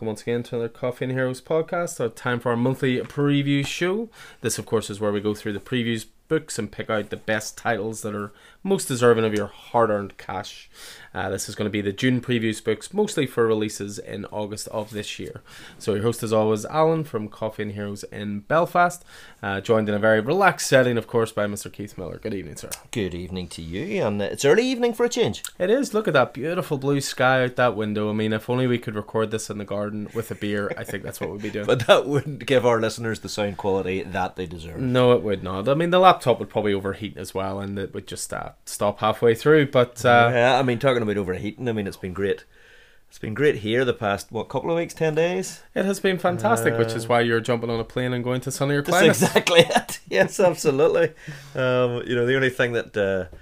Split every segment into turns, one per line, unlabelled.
Welcome once again to another Coffee and Heroes podcast. Our time for our monthly preview show. This, of course, is where we go through the previews books and pick out the best titles that are most deserving of your hard-earned cash. Uh, this is going to be the June previews books, mostly for releases in August of this year. So your host, as always, Alan from Coffee and Heroes in Belfast, uh, joined in a very relaxed setting, of course, by Mr. Keith Miller. Good evening, sir.
Good evening to you, and it's early evening for a change.
It is. Look at that beautiful blue sky out that window. I mean, if only we could record this in the garden with a beer, I think that's what we'd be doing.
But that wouldn't give our listeners the sound quality that they deserve.
No, it would not. I mean, the laptop would probably overheat as well, and it would just uh, stop halfway through. But uh,
yeah, I mean, talking about overheating, I mean, it's been great. It's been great here the past what couple of weeks, ten days.
it has been fantastic, which is why you're jumping on a plane and going to sunnier
That's
climates.
exactly it. Yes, absolutely. um, you know, the only thing that uh,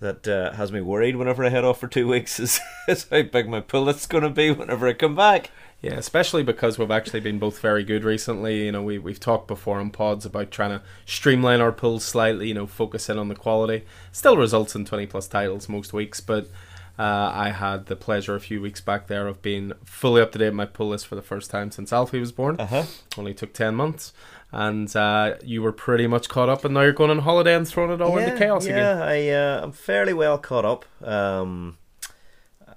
that uh, has me worried whenever I head off for two weeks is, is how big my pull is going to be whenever I come back.
Yeah, especially because we've actually been both very good recently. You know, we we've talked before on pods about trying to streamline our pulls slightly. You know, focus in on the quality. Still results in twenty plus titles most weeks, but. Uh, I had the pleasure a few weeks back there of being fully up to date with my pull list for the first time since Alfie was born.
Uh huh.
Only took 10 months. And uh, you were pretty much caught up, and now you're going on holiday and throwing it all into chaos
yeah,
again.
I uh, I'm fairly well caught up. Um,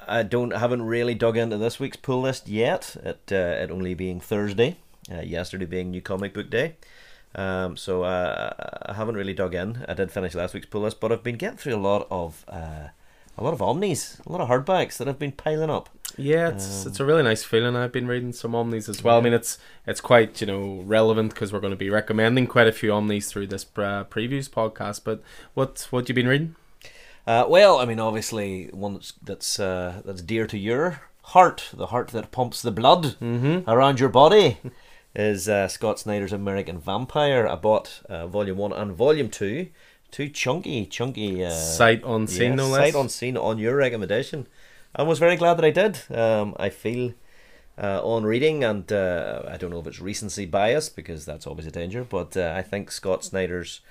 I don't haven't really dug into this week's pull list yet. It uh, it only being Thursday, uh, yesterday being New Comic Book Day. Um, so uh, I haven't really dug in. I did finish last week's pull list, but I've been getting through a lot of uh, a lot of omnis, a lot of hardbacks that have been piling up.
Yeah, it's it's a really nice feeling. I've been reading some omnis as well. I mean, it's it's quite you know relevant because we're going to be recommending quite a few omnis through this uh, previews podcast. But what what you been reading?
Uh, well, I mean, obviously, one that's that's, uh, that's dear to your heart, the heart that pumps the blood around your body, is uh, Scott Snyder's American Vampire. I bought uh, Volume One and Volume Two, two chunky, chunky uh,
Sight unseen,
yeah,
no less.
sight unseen on your recommendation. I was very glad that I did. Um, I feel. Uh, on reading, and uh, I don't know if it's recency bias because that's always a danger, but uh, I think Scott Snyder's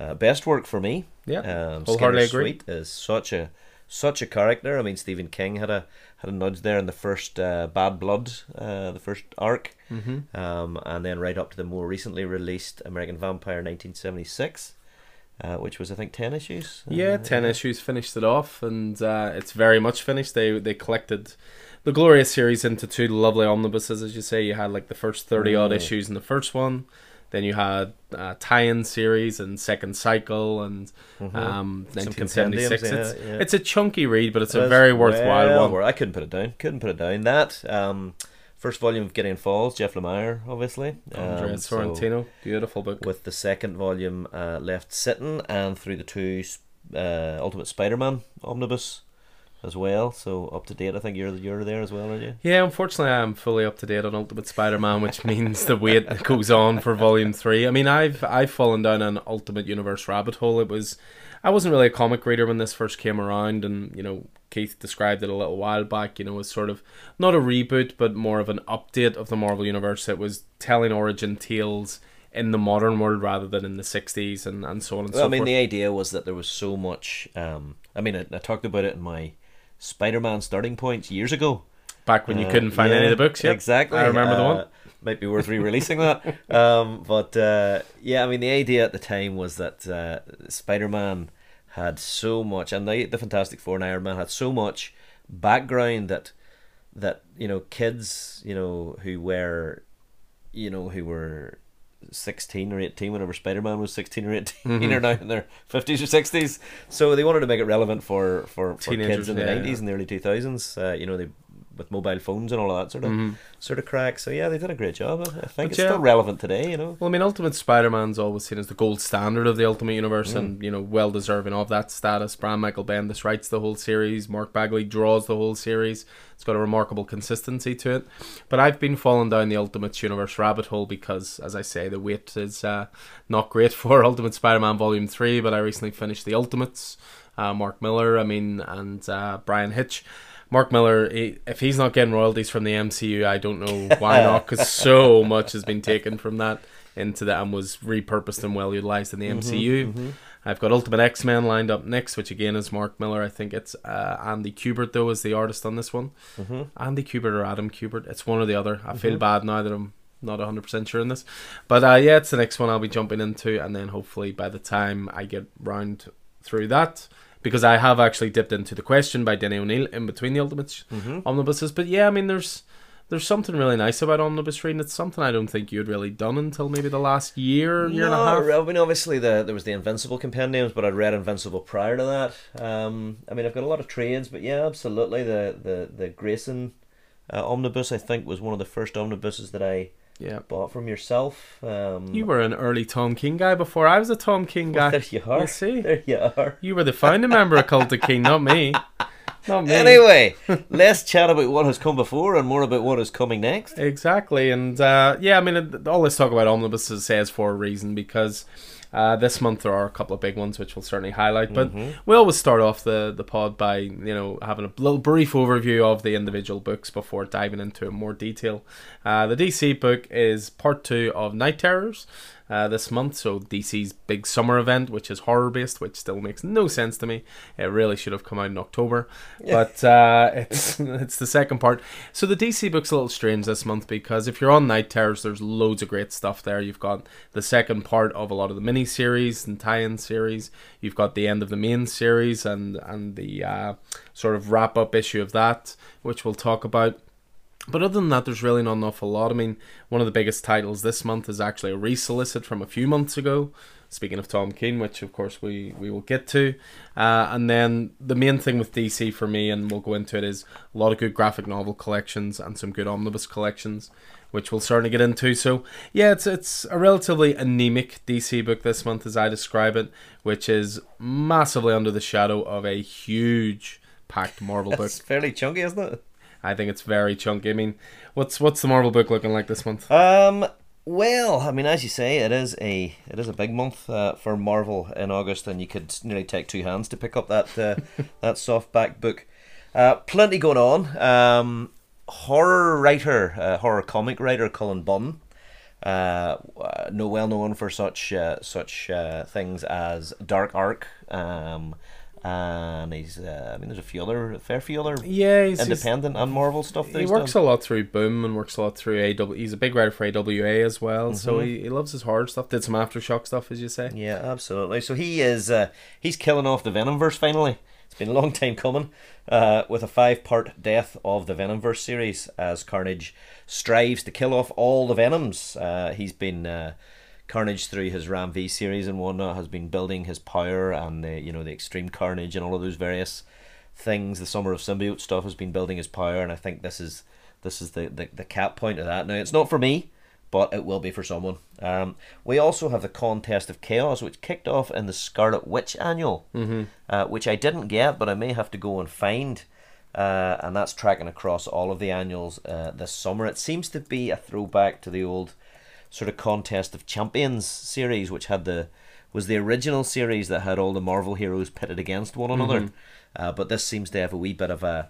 uh, best work for me
Yeah,
um,
wholeheartedly agree.
Sweet is such a such a character. I mean, Stephen King had a had a nudge there in the first uh, Bad Blood, uh, the first arc,
Mm-hmm.
um, and then right up to the more recently released American Vampire 1976, uh, which was I think ten issues.
Yeah,
Uh,
ten issues finished it off, and uh, it's very much finished. They they collected the Glorious series into two lovely omnibuses, as you say. You had like the first thirty odd
Mm.
issues in the first one, then you had uh, tie-in series and second cycle and um, 1976. it's,
yeah, yeah.
it's a chunky read, but it's
It
a very worthwhile
well
one.
worth- I couldn't put it down. Couldn't put it down. That um, first volume of Gideon Falls, Jeff Lemire, obviously.
Andrea
Um, so-
beautiful book.
with the second volume uh, left sitting and through the two uh, Ultimate Spider-Man omnibus as well. So up to date. I think you're you're there as well, aren't you?
Yeah, unfortunately, I'm fully up to date on Ultimate Spider-Man, which means the wait goes on for Volume Three. I mean, I've I've fallen down an Ultimate Universe rabbit hole. It was, I wasn't really a comic reader when this first came around, and you know, Keith described it a little while back. You know, as sort of not a reboot, but more of an update of the Marvel Universe. It was telling origin tales in the modern world rather than in the '60s, and and so on and so forth.
Well,
so
I mean,
forth.
the idea was that there was so much. Um, I mean, I, I talked about it in my Spider-Man starting points years ago.
Back when you
Uh,
couldn't find
yeah,
any of the books, yeah,
exactly.
I remember the
Uh,
one.
Might be worth re-releasing that. Um, but uh, yeah, I mean, the idea at the time was that uh, Spider-Man had so much, and the, the Fantastic Four and Iron Man had so much background that that you know kids, you know, who were, you know, who were. 16 or 18 whenever Spider-Man was 16 or 18
Mm-hmm.
are now in their 50s or 60s so they wanted to make it relevant for for, for kids in the
yeah,
90s
yeah.
and the early 2000s uh, you know they with mobile phones and all of that sort of
Mhm.
sort of crack. So yeah, they did a great job. I think
But
it's
yeah.
still relevant today. You know.
Well, I mean, Ultimate Spider-Man's always seen as the gold standard of the Ultimate Universe, and you know, well deserving of that status. Brian Michael Bendis writes the whole series. Mark Bagley draws the whole series. It's got a remarkable consistency to it. But I've been falling down the Ultimate Universe rabbit hole because, as I say, the wait is uh, not great for Ultimate Spider-Man Volume Three. But I recently finished the Ultimates. Uh, Mark Millar, I mean, and uh, Bryan Hitch. Mark Millar, he, if he's not getting royalties from the MCU, I don't know why not, because so much has been taken from that into that and was repurposed and well utilized in the MCU. I've got Ultimate X Men lined up next, which again is Mark Millar. I think it's uh, Andy Kubert though is the artist on this one.
Mm-hmm.
Andy Kubert or Adam Kubert. It's one or the other. I feel bad now that I'm not 100% sure in this. But uh, yeah, it's the next one I'll be jumping into, and then hopefully by the time I get round through that, because I have actually dipped into the question by Denny O'Neil in between the Ultimates
Mm-hmm.
omnibuses. But yeah, I mean, there's there's something really nice about omnibus reading. It's something I don't think you had really done until maybe the last year, year and a half.
I mean, obviously the there was the Invincible compendiums, but I'd read Invincible prior to that. Um, I mean, I've got a lot of trades, but yeah, absolutely the the the Grayson uh, omnibus I think was one of the first omnibuses that I
Yeah.
bought from yourself. Um,
You were an early Tom King guy before I was a Tom King guy.
well, there you are.
You see?
There you are.
You were the founding member of Cult of King, not me. Not me.
Anyway, less chat about what has come before and more about what is coming next.
Exactly, and uh, yeah, I mean, all this talk about omnibuses says for a reason because uh, this month there are a couple of big ones which we'll certainly highlight. But we always start off the the pod by you know having a little brief overview of the individual books before diving into more detail. Uh, the DC book is part two of Knight Terrors. Uh, this month, so DC's big summer event, which is horror based, which still makes no sense to me. It really should have come out in October, but uh, it's it's the second part. So the DC book's a little strange this month because if you're on Knight Terrors, there's loads of great stuff there. You've got the second part of a lot of the mini series and tie-in series. You've got the end of the main series and and the uh, sort of wrap up issue of that, which we'll talk about. But other than that, there's really not an awful lot. I mean, one of the biggest titles this month is actually a resolicit from a few months ago. Speaking of Tom King, which of course we, we will get to. Uh, and then the main thing with DC for me, and we'll go into it, is a lot of good graphic novel collections and some good omnibus collections, which we'll certainly get into. So, yeah, it's, it's a relatively anemic DC book this month, as I describe it, which is massively under the shadow of a huge packed Marvel book.
It's fairly chunky, isn't it?
I think it's very chunky. I mean, what's what's the Marvel book looking like this month?
Um. Well, I mean, as you say, it is a it is a big month uh, for Marvel in August, and you could nearly take two hands to pick up that uh, that softback book. Uh, plenty going on. Um, horror writer, uh, horror comic writer Cullen Bunn, uh, uh, no well known for such uh, such uh, things as Dark Ark. Um, and he's uh, I mean, there's a few other, a fair few other
Yeah, he's, he's
independent and Marvel stuff. That
he
he's
works
done.
a lot through Boom and works a lot through AW. He's a big writer for AWA as well, so
Mhm.
he, he loves his horror stuff. Did some aftershock stuff, as you say.
Yeah, absolutely. So he is uh, he's killing off the Venomverse finally. It's been a long time coming. Uh, with a five-part death of the Venomverse series, as Carnage strives to kill off all the Venoms. Uh, he's been uh, Carnage through his Ram V series and whatnot has been building his power and the you know the Extreme Carnage and all of those various things. The Summer of Symbiote stuff has been building his power, and I think this is this is the the, the cap point of that. Now it's not for me but it will be for someone. Um, we also have the Contest of Chaos, which kicked off in the Scarlet Witch annual,
Mm-hmm.
uh, which I didn't get, but I may have to go and find. Uh, and that's tracking across all of the annuals uh, this summer. It seems to be a throwback to the old sort of Contest of Champions series, which had the was the original series that had all the Marvel heroes pitted against one another. Uh, but this seems to have a wee bit of a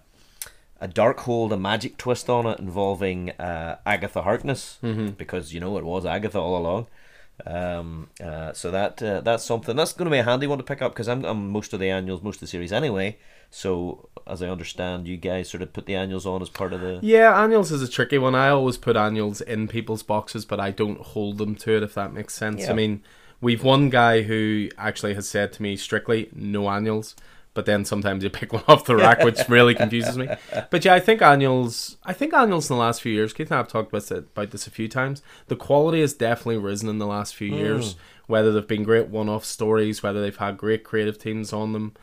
a dark hold, a magic twist on it involving uh, Agatha Harkness because you know it was Agatha all along. Um, uh, so that uh, that's something that's going to be a handy one to pick up because I'm, I'm most of the annuals, most of the series anyway. So as I understand, you guys sort of put the annuals on as part of the.
Yeah, annuals is a tricky one. I always put annuals in people's boxes, but I don't hold them to it, if that makes sense.
Yeah.
I mean, we've one guy who actually has said to me strictly, no annuals. But then sometimes you pick one off the rack, which really confuses me. But yeah, I think annuals. I think annuals in the last few years. Keith and I have talked about, it, about this a few times. The quality has definitely risen in the last few years. Hmm. Whether they've been great one-off stories, whether they've had great creative teams on them.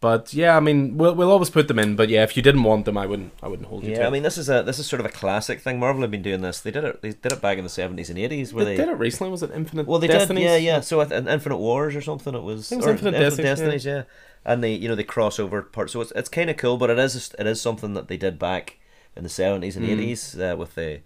But yeah, I mean, we'll, we'll always put them in. But yeah, if you didn't want them, I wouldn't. I wouldn't hold you to
Yeah, I mean this is a this is sort of a classic thing. Marvel have been doing this. They did it. They did it back in the seventies and eighties. Where
They
they,
did it recently. Was it Infinite?
Well, they
Destinies?
did, yeah, yeah. So at, Infinite Wars or something, it was,
It was
or
Infinite Destinies,
Destinies, yeah. And they, you know, they crossover part. So it's it's kind of cool, but it is it is something that they did back in the seventies and
Mm.
eighties uh, with the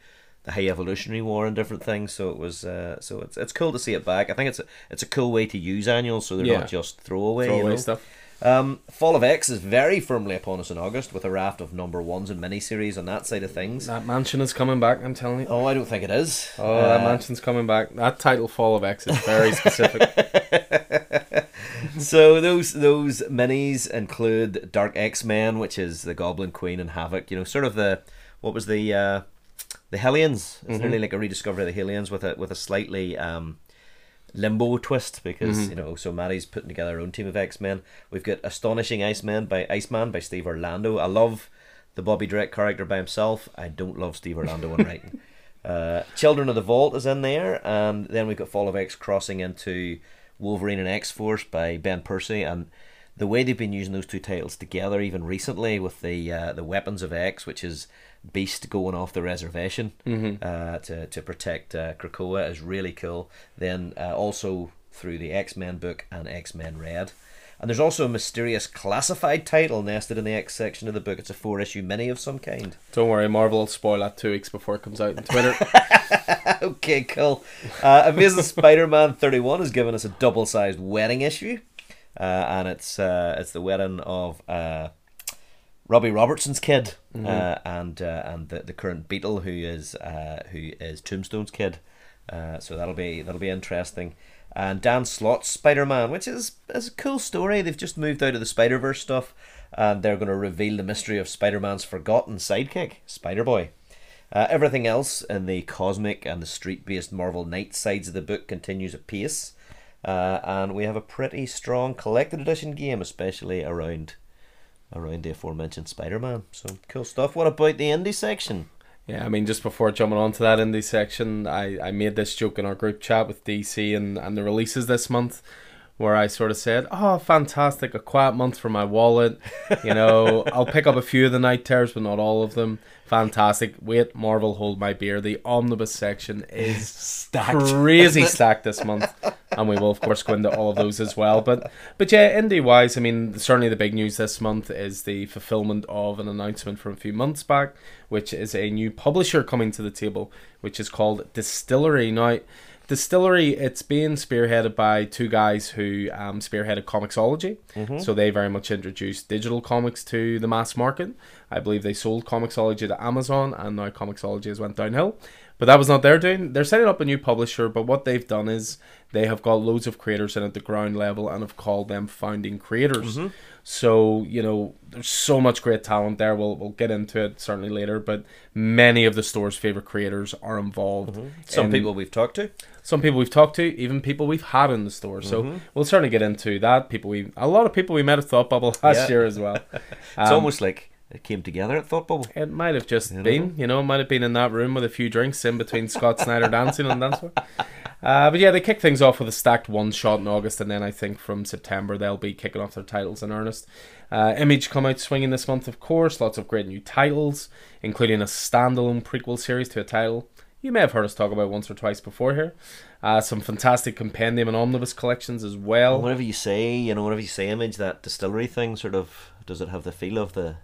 the High Evolutionary War and different things. So it was, uh, so it's it's cool to see it back. I think it's a, it's a cool way to use annuals, so they're
Yeah.
not just throwaway.
Throwaway
you know?
stuff.
Um, Fall of X is very firmly upon us in August with a raft of number ones and miniseries on that side of things.
That mansion is coming back. I'm telling you.
Oh, I don't think it is.
Oh, that
Uh,
mansion's coming back. That title, Fall of X, is very specific.
so those those minis include Dark X Men, which is the Goblin Queen and Havoc. You know, sort of the what was the uh, the Hellions. It's
Mm-hmm.
nearly like a rediscovery of the Hellions with a with a slightly um, limbo twist because
Mm-hmm.
you know so Maddie's putting together her own team of X Men. We've got Astonishing Iceman by Iceman by Steve Orlando. I love the Bobby Drake character by himself. I don't love Steve Orlando in writing. Uh, Children of the Vault is in there, and then we've got Fall of X crossing into Wolverine and X Force by Ben Percy, and the way they've been using those two titles together, even recently with the uh, the Weapons of X, which is Beast going off the reservation uh, to to protect uh, Krakoa, is really cool. Then uh, also through the X Men book and X Men Red. And there's also a mysterious classified title nested in the X section of the book. It's a four issue mini of some kind.
Don't worry, Marvel will spoil that two weeks before it comes out on Twitter.
okay, cool. Uh, Amazing Spider-Man 31 has given us a double-sized wedding issue, uh, and it's uh, it's the wedding of uh, Robbie Robertson's kid uh, and uh, and the, the current Beetle who is uh, who is Tombstone's kid. Uh, so that'll be that'll be interesting. And Dan Slott's Spider-Man, which is is a cool story. They've just moved out of the Spider-Verse stuff, and they're going to reveal the mystery of Spider-Man's forgotten sidekick, Spider-Boy. Uh, everything else in the cosmic and the street based Marvel Knight sides of the book continues apace. Uh, and we have a pretty strong collected edition game, especially around around the aforementioned Spider Man. So cool stuff. What about the indie section?
Yeah, I mean, just before jumping on to that indie section, I, I made this joke in our group chat with DC and, and the releases this month, where I sort of said, "Oh, fantastic! A quiet month for my wallet. You know, I'll pick up a few of the Knight Terrors, but not all of them. Fantastic! Wait, Marvel, hold my beer. The omnibus section is
Stacked.
crazy stacked this month, and we will of course go into all of those as well. But but yeah, indie wise, I mean, certainly the big news this month is the fulfillment of an announcement from a few months back, which is a new publisher coming to the table, which is called DSTLRY. Now, DSTLRY, it's being spearheaded by two guys who um, spearheaded Comixology. So they very much introduced digital comics to the mass market. I believe they sold Comixology to Amazon, and now Comixology has went downhill. But that was not their doing. They're setting up a new publisher, but what they've done is they have got loads of creators in at the ground level and have called them founding creators. So, you know, there's so much great talent there. We'll, we'll get into it certainly later, but many of the store's favorite creators are involved.
Some
in-
people we've talked to.
some people we've talked to, even people we've had in the store. So we'll certainly get into that. People we, a lot of people we met at Thought Bubble last
Yeah.
year as well.
It's
Um,
almost like it came together at Thought Bubble.
It might have just been, you know, it might have been in that room with a few drinks in between Scott Snyder dancing on the dance floor. Uh, but yeah, they kick things off with a stacked one shot in August, and then I think from September they'll be kicking off their titles in earnest. Uh, Image come out swinging this month, of course. Lots of great new titles, including a standalone prequel series to a title you may have heard us talk about once or twice before here. Uh, some fantastic compendium and omnibus collections as well.
Whatever you say, you know, whatever you say, Image, that DSTLRY thing sort of does it have the feel of the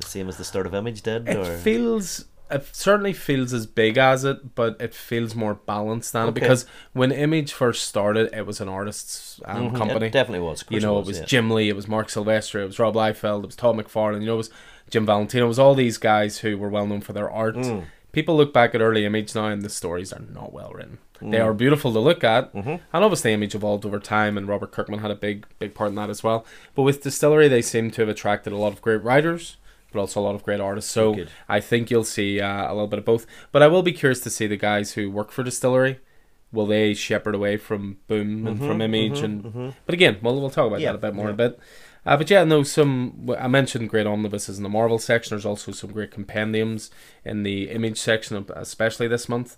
the same as the start of Image did?
It
or
feels it certainly feels as big as it, but it feels more balanced than it because when Image first started, it was an artist's um,
Mhm,
company.
It definitely was.
You know,
it
it was
yeah.
Jim Lee, it was Marc Silvestri, it was Rob Liefeld, it was Todd McFarlane, you know, it was Jim Valentino, it was all these guys who were well known for their art.
Mm.
People look back at early Image now and the stories are not well written.
Mm.
They are beautiful to look at,
Mm-hmm.
and obviously Image evolved over time, and Robert Kirkman had a big, big part in that as well. But with DSTLRY, they seem to have attracted a lot of great writers, but also a lot of great artists. So
Good.
I think you'll see uh, a little bit of both. But I will be curious to see the guys who work for DSTLRY. Will they shepherd away from Boom and from Image? and But again, we'll, we'll talk about
Mm-hmm, Yeah,
that a bit more in
yeah.
a bit. Uh, but yeah, no, some I mentioned great omnibuses in the Marvel section. There's also some great compendiums in the Image section, especially this month.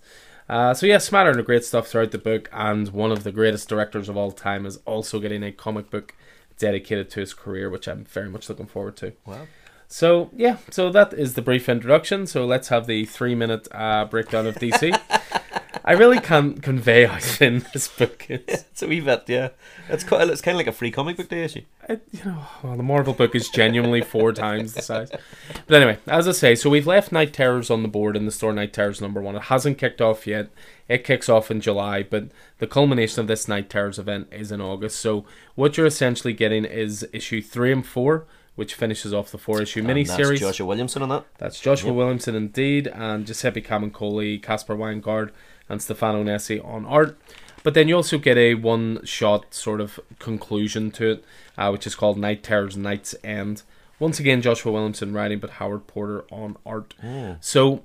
Uh, so yeah, smattering of great stuff throughout the book, and one of the greatest directors of all time is also getting a comic book dedicated to his career, which I'm very much looking forward to.
Wow.
So yeah, so that is the brief introduction. So let's have the three minute uh, breakdown of DC. I really can't convey how thin this book is.
It's a wee bit, yeah. It's quite, it's kind of like a free comic book day issue.
It, you know, well, the Marvel book is genuinely four times the size. But anyway, as I say, so we've left Knight Terrors on the board in the store. Knight Terrors number one. It hasn't kicked off yet. It kicks off in July, but the culmination of this Knight Terrors event is in August. So what you're essentially getting is issue three and four, which finishes off the four issue
And that's
miniseries.
Joshua Williamson on that.
That's Joshua Williamson indeed, and Giuseppe Camuncoli, Caspar Wijngaard, and Stefano Nesi on art. But then you also get a one shot sort of conclusion to it, uh, which is called Knight Terrors Knight's End. Once again, Joshua Williamson writing, but Howard Porter on art. So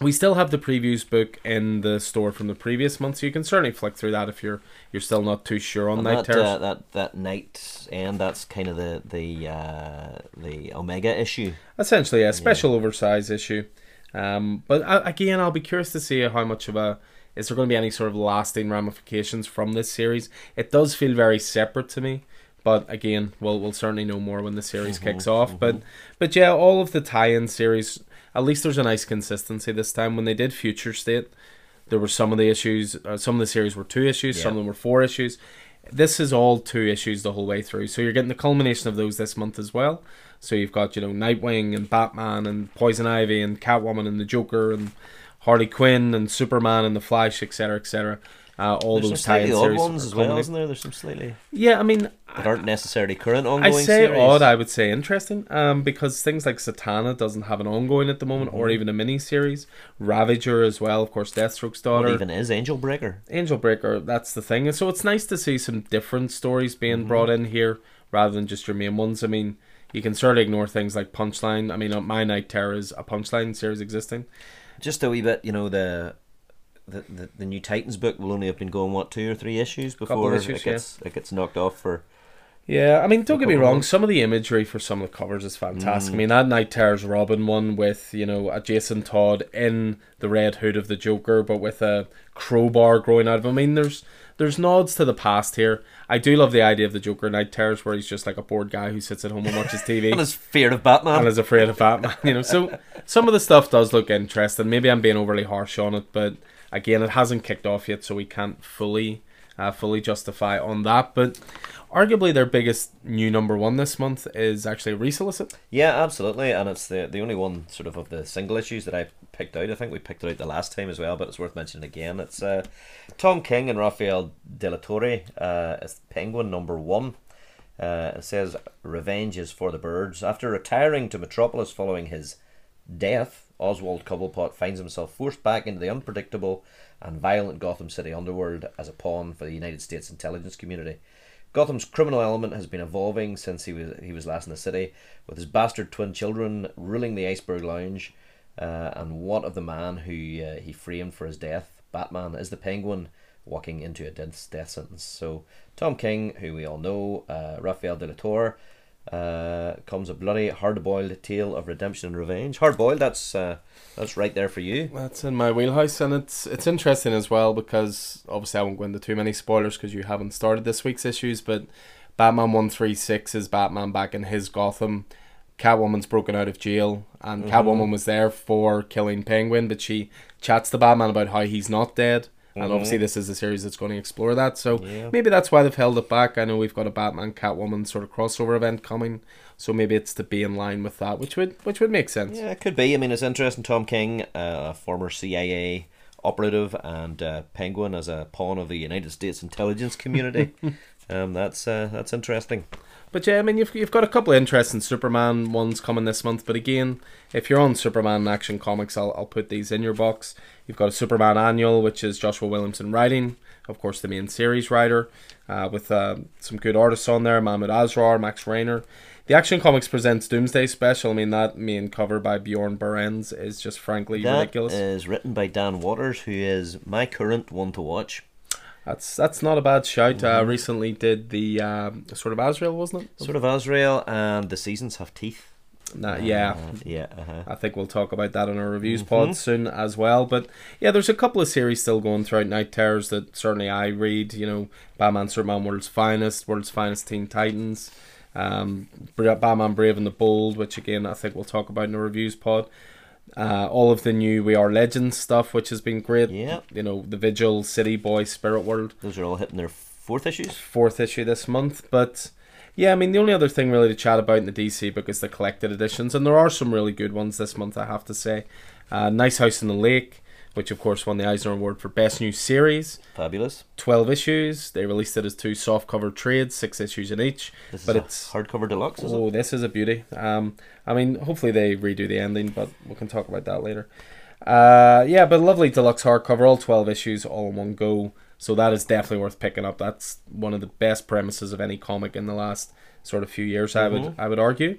we still have the previews book in the store from the previous month, so you can certainly flick through that if you're you're still not too sure on
And
Night
that,
Terrors.
uh, that that night end. That's kind of the the uh, the Omega issue.
Essentially, a special oversized issue. Um, but uh, again, I'll be curious to see how much of a is there going to be any sort of lasting ramifications from this series. It does feel very separate to me, but again, we'll we'll certainly know more when the series kicks off. But but yeah, all of the tie-in series, at least there's a nice consistency this time. When they did Future State, there were some of the issues. Uh, some of the series were two issues. Some of them were four issues. This is all two issues the whole way through. So you're getting the culmination of those this month as well. So you've got you know Nightwing and Batman and Poison Ivy and Catwoman and the Joker and Harley Quinn and Superman and the Flash, etc., etc. Uh, all
There's some
those tie-in
slightly odd
series
ones as well, isn't there? There's some slightly
Yeah, I mean,
that aren't necessarily current ongoing.
I say
series.
odd, I would say interesting, um, because things like Zatanna doesn't have an ongoing at the moment,
Mm-hmm.
or even a mini series. Ravager as well, of course, Deathstroke's
What
daughter.
even is Angel Breaker?
Angel Breaker, that's the thing. And so it's nice to see some different stories being
Mm-hmm.
brought in here rather than just your main ones. I mean, you can certainly ignore things like Punchline. I mean, uh, My Night Terror is a Punchline series existing.
Just a wee bit, you know, the the, the, the new Titans book will only have been going what two or three issues before
issues,
it gets it gets knocked off for
Yeah, I mean, don't get me wrong. Some of the imagery for some of the covers is fantastic.
Mm.
I mean, that Knight Terror's Robin one with you know a Jason Todd in the red hood of the Joker, but with a crowbar growing out of him. I mean, there's there's nods to the past here. I do love the idea of the Joker Knight Terrors, where he's just like a bored guy who sits at home and watches TV.
and his fear of Batman.
and is afraid of Batman. You know, so some of the stuff does look interesting. Maybe I'm being overly harsh on it, but again, it hasn't kicked off yet, so we can't fully, uh, fully justify on that. But arguably, their biggest new number one this month is actually Resolicit.
Yeah, absolutely, and it's the the only one sort of of the single issues that I picked out. I think we picked it out the last time as well, but it's worth mentioning again. It's uh, Tom King and Rafael De La Torre. Uh, Penguin number one. Uh, it says revenge is for the birds. After retiring to Metropolis following his death, Oswald Cobblepot finds himself forced back into the unpredictable and violent Gotham City underworld as a pawn for the United States intelligence community. Gotham's criminal element has been evolving since he was he was last in the city, with his bastard twin children ruling the Iceberg Lounge, uh, and what of the man who uh, he framed for his death? Batman is the Penguin walking into a death, death sentence. So Tom King, who we all know, uh, Rafael de la Torre, uh, comes a bloody hard-boiled tale of redemption and revenge. Hard-boiled, that's uh, that's right there for you.
That's in my wheelhouse, and it's it's interesting as well because obviously I won't go into too many spoilers because you haven't started this week's issues. But Batman one three six is Batman back in his Gotham. Catwoman's broken out of jail, and Catwoman was there for killing Penguin, but she chats to Batman about how he's not dead. And obviously, this is a series that's going to explore that. So
Yeah.
maybe that's why they've held it back. I know we've got a Batman Catwoman sort of crossover event coming, so maybe it's to be in line with that, which would which would make sense.
Yeah, it could be. I mean, it's interesting. Tom King, uh, a former CIA operative, and uh, Penguin as a pawn of the United States intelligence community. um, that's uh, that's interesting.
But yeah, I mean, you've, you've got a couple of interesting Superman ones coming this month. But again, if you're on Superman Action Comics, I'll, I'll put these in your box. You've got a Superman Annual, which is Joshua Williamson writing, of course, the main series writer, uh, with uh, some good artists on there Mahmoud Asrar, Max Raynor. The Action Comics presents Doomsday Special. I mean, that main cover by Bjorn Barends is just frankly
That
ridiculous.
is written by Dan Watters, who is my current one to watch.
That's that's not a bad shout. Uh, recently did the um, sort of Azrael, wasn't it?
Sort of Azrael, and the seasons have teeth.
Nah, yeah.
Uh, yeah. Uh-huh.
I think we'll talk about that in our reviews pod soon as well. But yeah, there's a couple of series still going throughout Knight Terrors that certainly I read. You know, Batman, Superman, World's Finest, World's Finest Teen Titans, um, Batman, Brave and the Bold, which again I think we'll talk about in the reviews pod. Uh, all of the new We Are Legends stuff, which has been great.
Yeah.
You know, the Vigil, City Boy, Spirit World
Those are all hitting their fourth issues.
fourth issue this month. But yeah, I mean, the only other thing really to chat about in the DC book is the collected editions, and there are some really good ones this month, I have to say. Uh, nice House in the Lake, which of course won the Eisner Award for Best New Series.
Fabulous.
12 issues. They released it as two soft cover trades, six issues in each.
This
but it's.
hardcover deluxe, is it?
Oh, this is a beauty. Um, I mean, hopefully they redo the ending, but we can talk about that later. Uh, yeah, but lovely deluxe hardcover, all 12 issues, all in one go. So that is definitely worth picking up. That's one of the best premises of any comic in the last sort of few years. I would I would argue.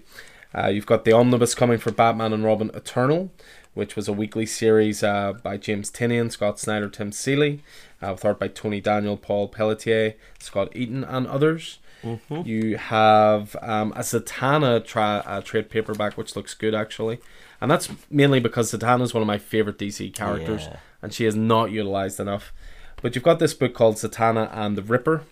Uh, you've got the omnibus coming for Batman and Robin Eternal, which was a weekly series uh, by James Tynion, Scott Snyder, Tim Seeley, uh, with art by Tony Daniel, Paul Pelletier, Scott Eaton, and others.
Mm-hmm.
You have um, a Zatanna tra- uh, trade paperback, which looks good actually, and that's mainly because Zatanna is one of my favorite DC characters,
Yeah.
and she is not utilized enough. But you've got this book called Zatanna and the Ripper,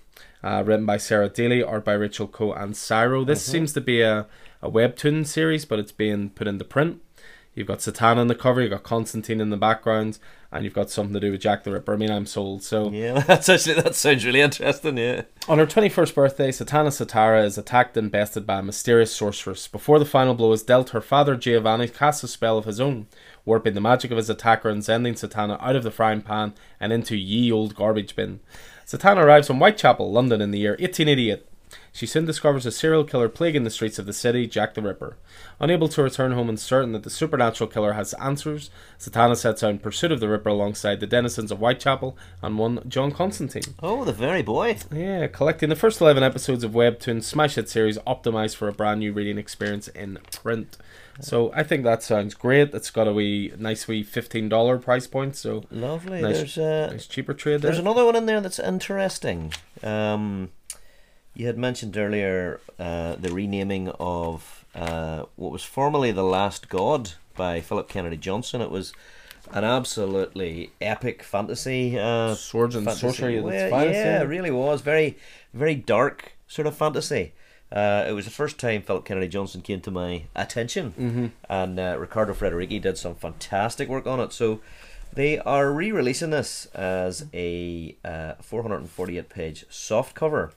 uh, written by Sarah Daly, art by Rachel Coe and Cyro. This seems to be a, a webtoon series, but it's being put into print. You've got Zatanna on the cover, you've got Constantine in the background, and you've got something to do with Jack the Ripper. I mean, I'm sold. So
Yeah, that's actually that sounds really interesting. Yeah.
on her 21st birthday, Zatanna Zatara is attacked and bested by a mysterious sorceress. Before the final blow is dealt, her father Giovanni casts a spell of his own, warping the magic of his attacker and sending Zatanna out of the frying pan and into ye old garbage bin. Zatanna arrives in Whitechapel, London in the year 1888. She soon discovers a serial killer plaguing the streets of the city, Jack the Ripper. Unable to return home and certain that the supernatural killer has answers, Zatanna sets out in pursuit of the Ripper alongside the denizens of Whitechapel and one John Constantine.
Oh, the very boy.
Yeah, collecting the first 11 episodes of Webtoon's Smash Hit series optimized for a brand new reading experience in print. So I think that sounds great. It's got a wee nice wee $15 price point, so
Lovely.
Nice-
There's a
nice cheaper trade there.
There's another one in there that's interesting. Um, you had mentioned earlier uh, the renaming of uh, what was formerly The Last God by Philip Kennedy Johnson. It was an absolutely epic fantasy. Uh,
Swords and
fantasy.
sorcery
Well,
finest,
yeah,
yeah.
it really was. Very, very dark sort of fantasy. Uh, it was the first time Philip Kennedy Johnson came to my attention,
Mm-hmm.
and uh, Riccardo Federici did some fantastic work on it. So they are re-releasing this as a uh, 448-page soft cover,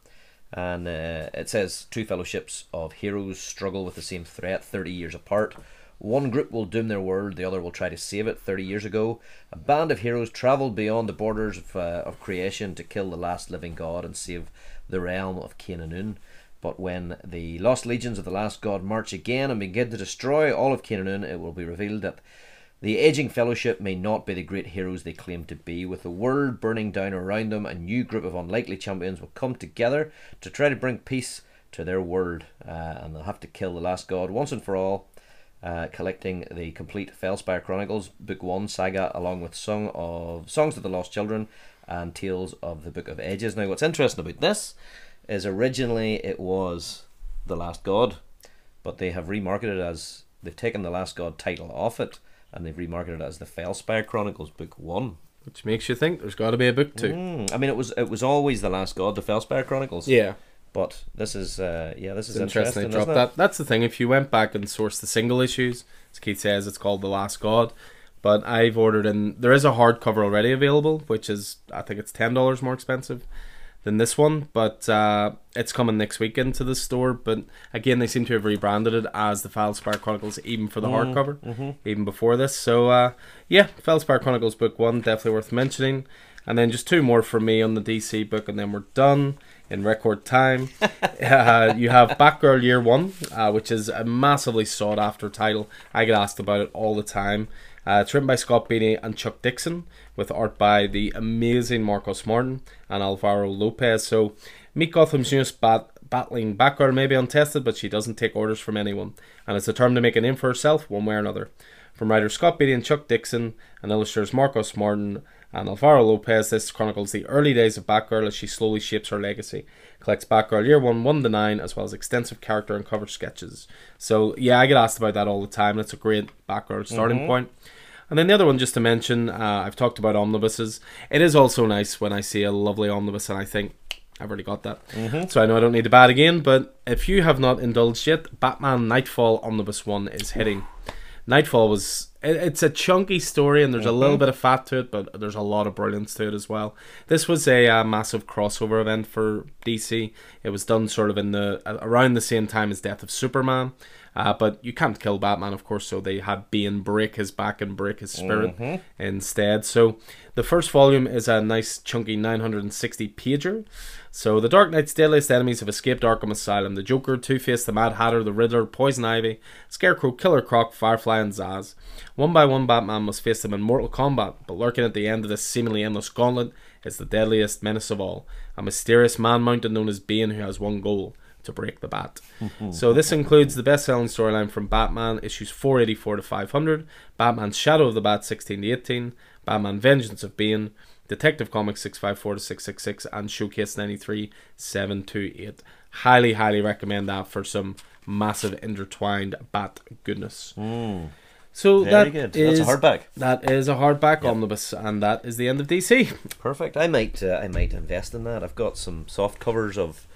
and uh, it says two fellowships of heroes struggle with the same threat 30 years apart. One group will doom their world, the other will try to save it. 30 years ago, a band of heroes traveled beyond the borders of, uh, of creation to kill the last living god and save the realm of Canaan. But when the lost legions of the last god march again and begin to destroy all of Canaan, it will be revealed that the aging fellowship may not be the great heroes they claim to be. With the world burning down around them, a new group of unlikely champions will come together to try to bring peace to their world, uh, and they'll have to kill the last god once and for all. Uh, collecting the complete Fellspyre Chronicles Book One saga, along with Song of Songs of the Lost Children and Tales of the Book of Ages. Now, what's interesting about this is originally it was the Last God, but they have remarketed as they've taken the Last God title off it and they've remarketed it as the Fellspyre Chronicles Book One.
Which makes you think there's got to be a book too.
Mm, I mean, it was it was always the Last God, the Fellspire Chronicles.
Yeah.
But this is uh, yeah, this is
It's interesting
interesting.
they dropped
isn't it?
that. That's the thing. If you went back and sourced the single issues, as Keith says, it's called The Last God. But I've ordered in. There is a hardcover already available, which is I think it's ten dollars more expensive than this one. But uh, it's coming next week into the store. But again, they seem to have rebranded it as the Fellspyre Chronicles, even for the
Mm,
hardcover,
mm-hmm.
even before this. So uh, yeah, Fellspyre Chronicles book one definitely worth mentioning. And then just two more for me on the DC book, and then we're done in record time. uh, you have Batgirl Year One, uh, which is a massively sought after title. I get asked about it all the time. Uh, it's written by Scott Beatty and Chuck Dixon, with art by the amazing Marcos Martin and Alvaro Lopez. So, meet Gotham's newest bat- battling Batgirl may be untested, but she doesn't take orders from anyone, and is determined to make a name for herself one way or another. From writers Scott Beatty and Chuck Dixon, and illustrators Marcos Martin and Alvaro Lopez, this chronicles the early days of Batgirl as she slowly shapes her legacy. Collects Batgirl Year 1, 1 to 9, as well as extensive character and cover sketches. So, yeah, I get asked about that all the time. That's a great Batgirl starting point. And then the other one, just to mention, uh, I've talked about omnibuses. It is also nice when I see a lovely omnibus and I think, I've already got that. So I know I don't need to buy it again. But if you have not indulged yet, Batman Knightfall Omnibus 1 is hitting. Knightfall was. It, it's a chunky story and there's a little bit of fat to it, but there's a lot of brilliance to it as well. This was a uh, massive crossover event for DC. It was done sort of in the around the same time as Death of Superman, Uh, but you can't kill Batman, of course, so they had Bane break his back and break his spirit instead. So the first volume is a nice chunky 960 pager. So the Dark Knight's deadliest enemies have escaped Arkham Asylum: the Joker, Two Face, the Mad Hatter, the Riddler, Poison Ivy, Scarecrow, Killer Croc, Firefly, and Zsasz. One by one, Batman must face them in mortal combat, but lurking at the end of this seemingly endless gauntlet is the deadliest menace of all, a mysterious man mounted known as Bane who has one goal to break the bat. so this includes the best-selling storyline from Batman issues 484 to 500, Batman Shadow of the Bat 16 to 18, Batman Vengeance of Bane, Detective Comics 654 to 666, and Showcase 93 7 to 8. Highly, highly recommend that for some massive intertwined bat goodness. So
Very
that is-
That's a hardback.
That is a hardback omnibus, and that is the end of DC.
Perfect. I might uh, I might invest in that. I've got some soft covers of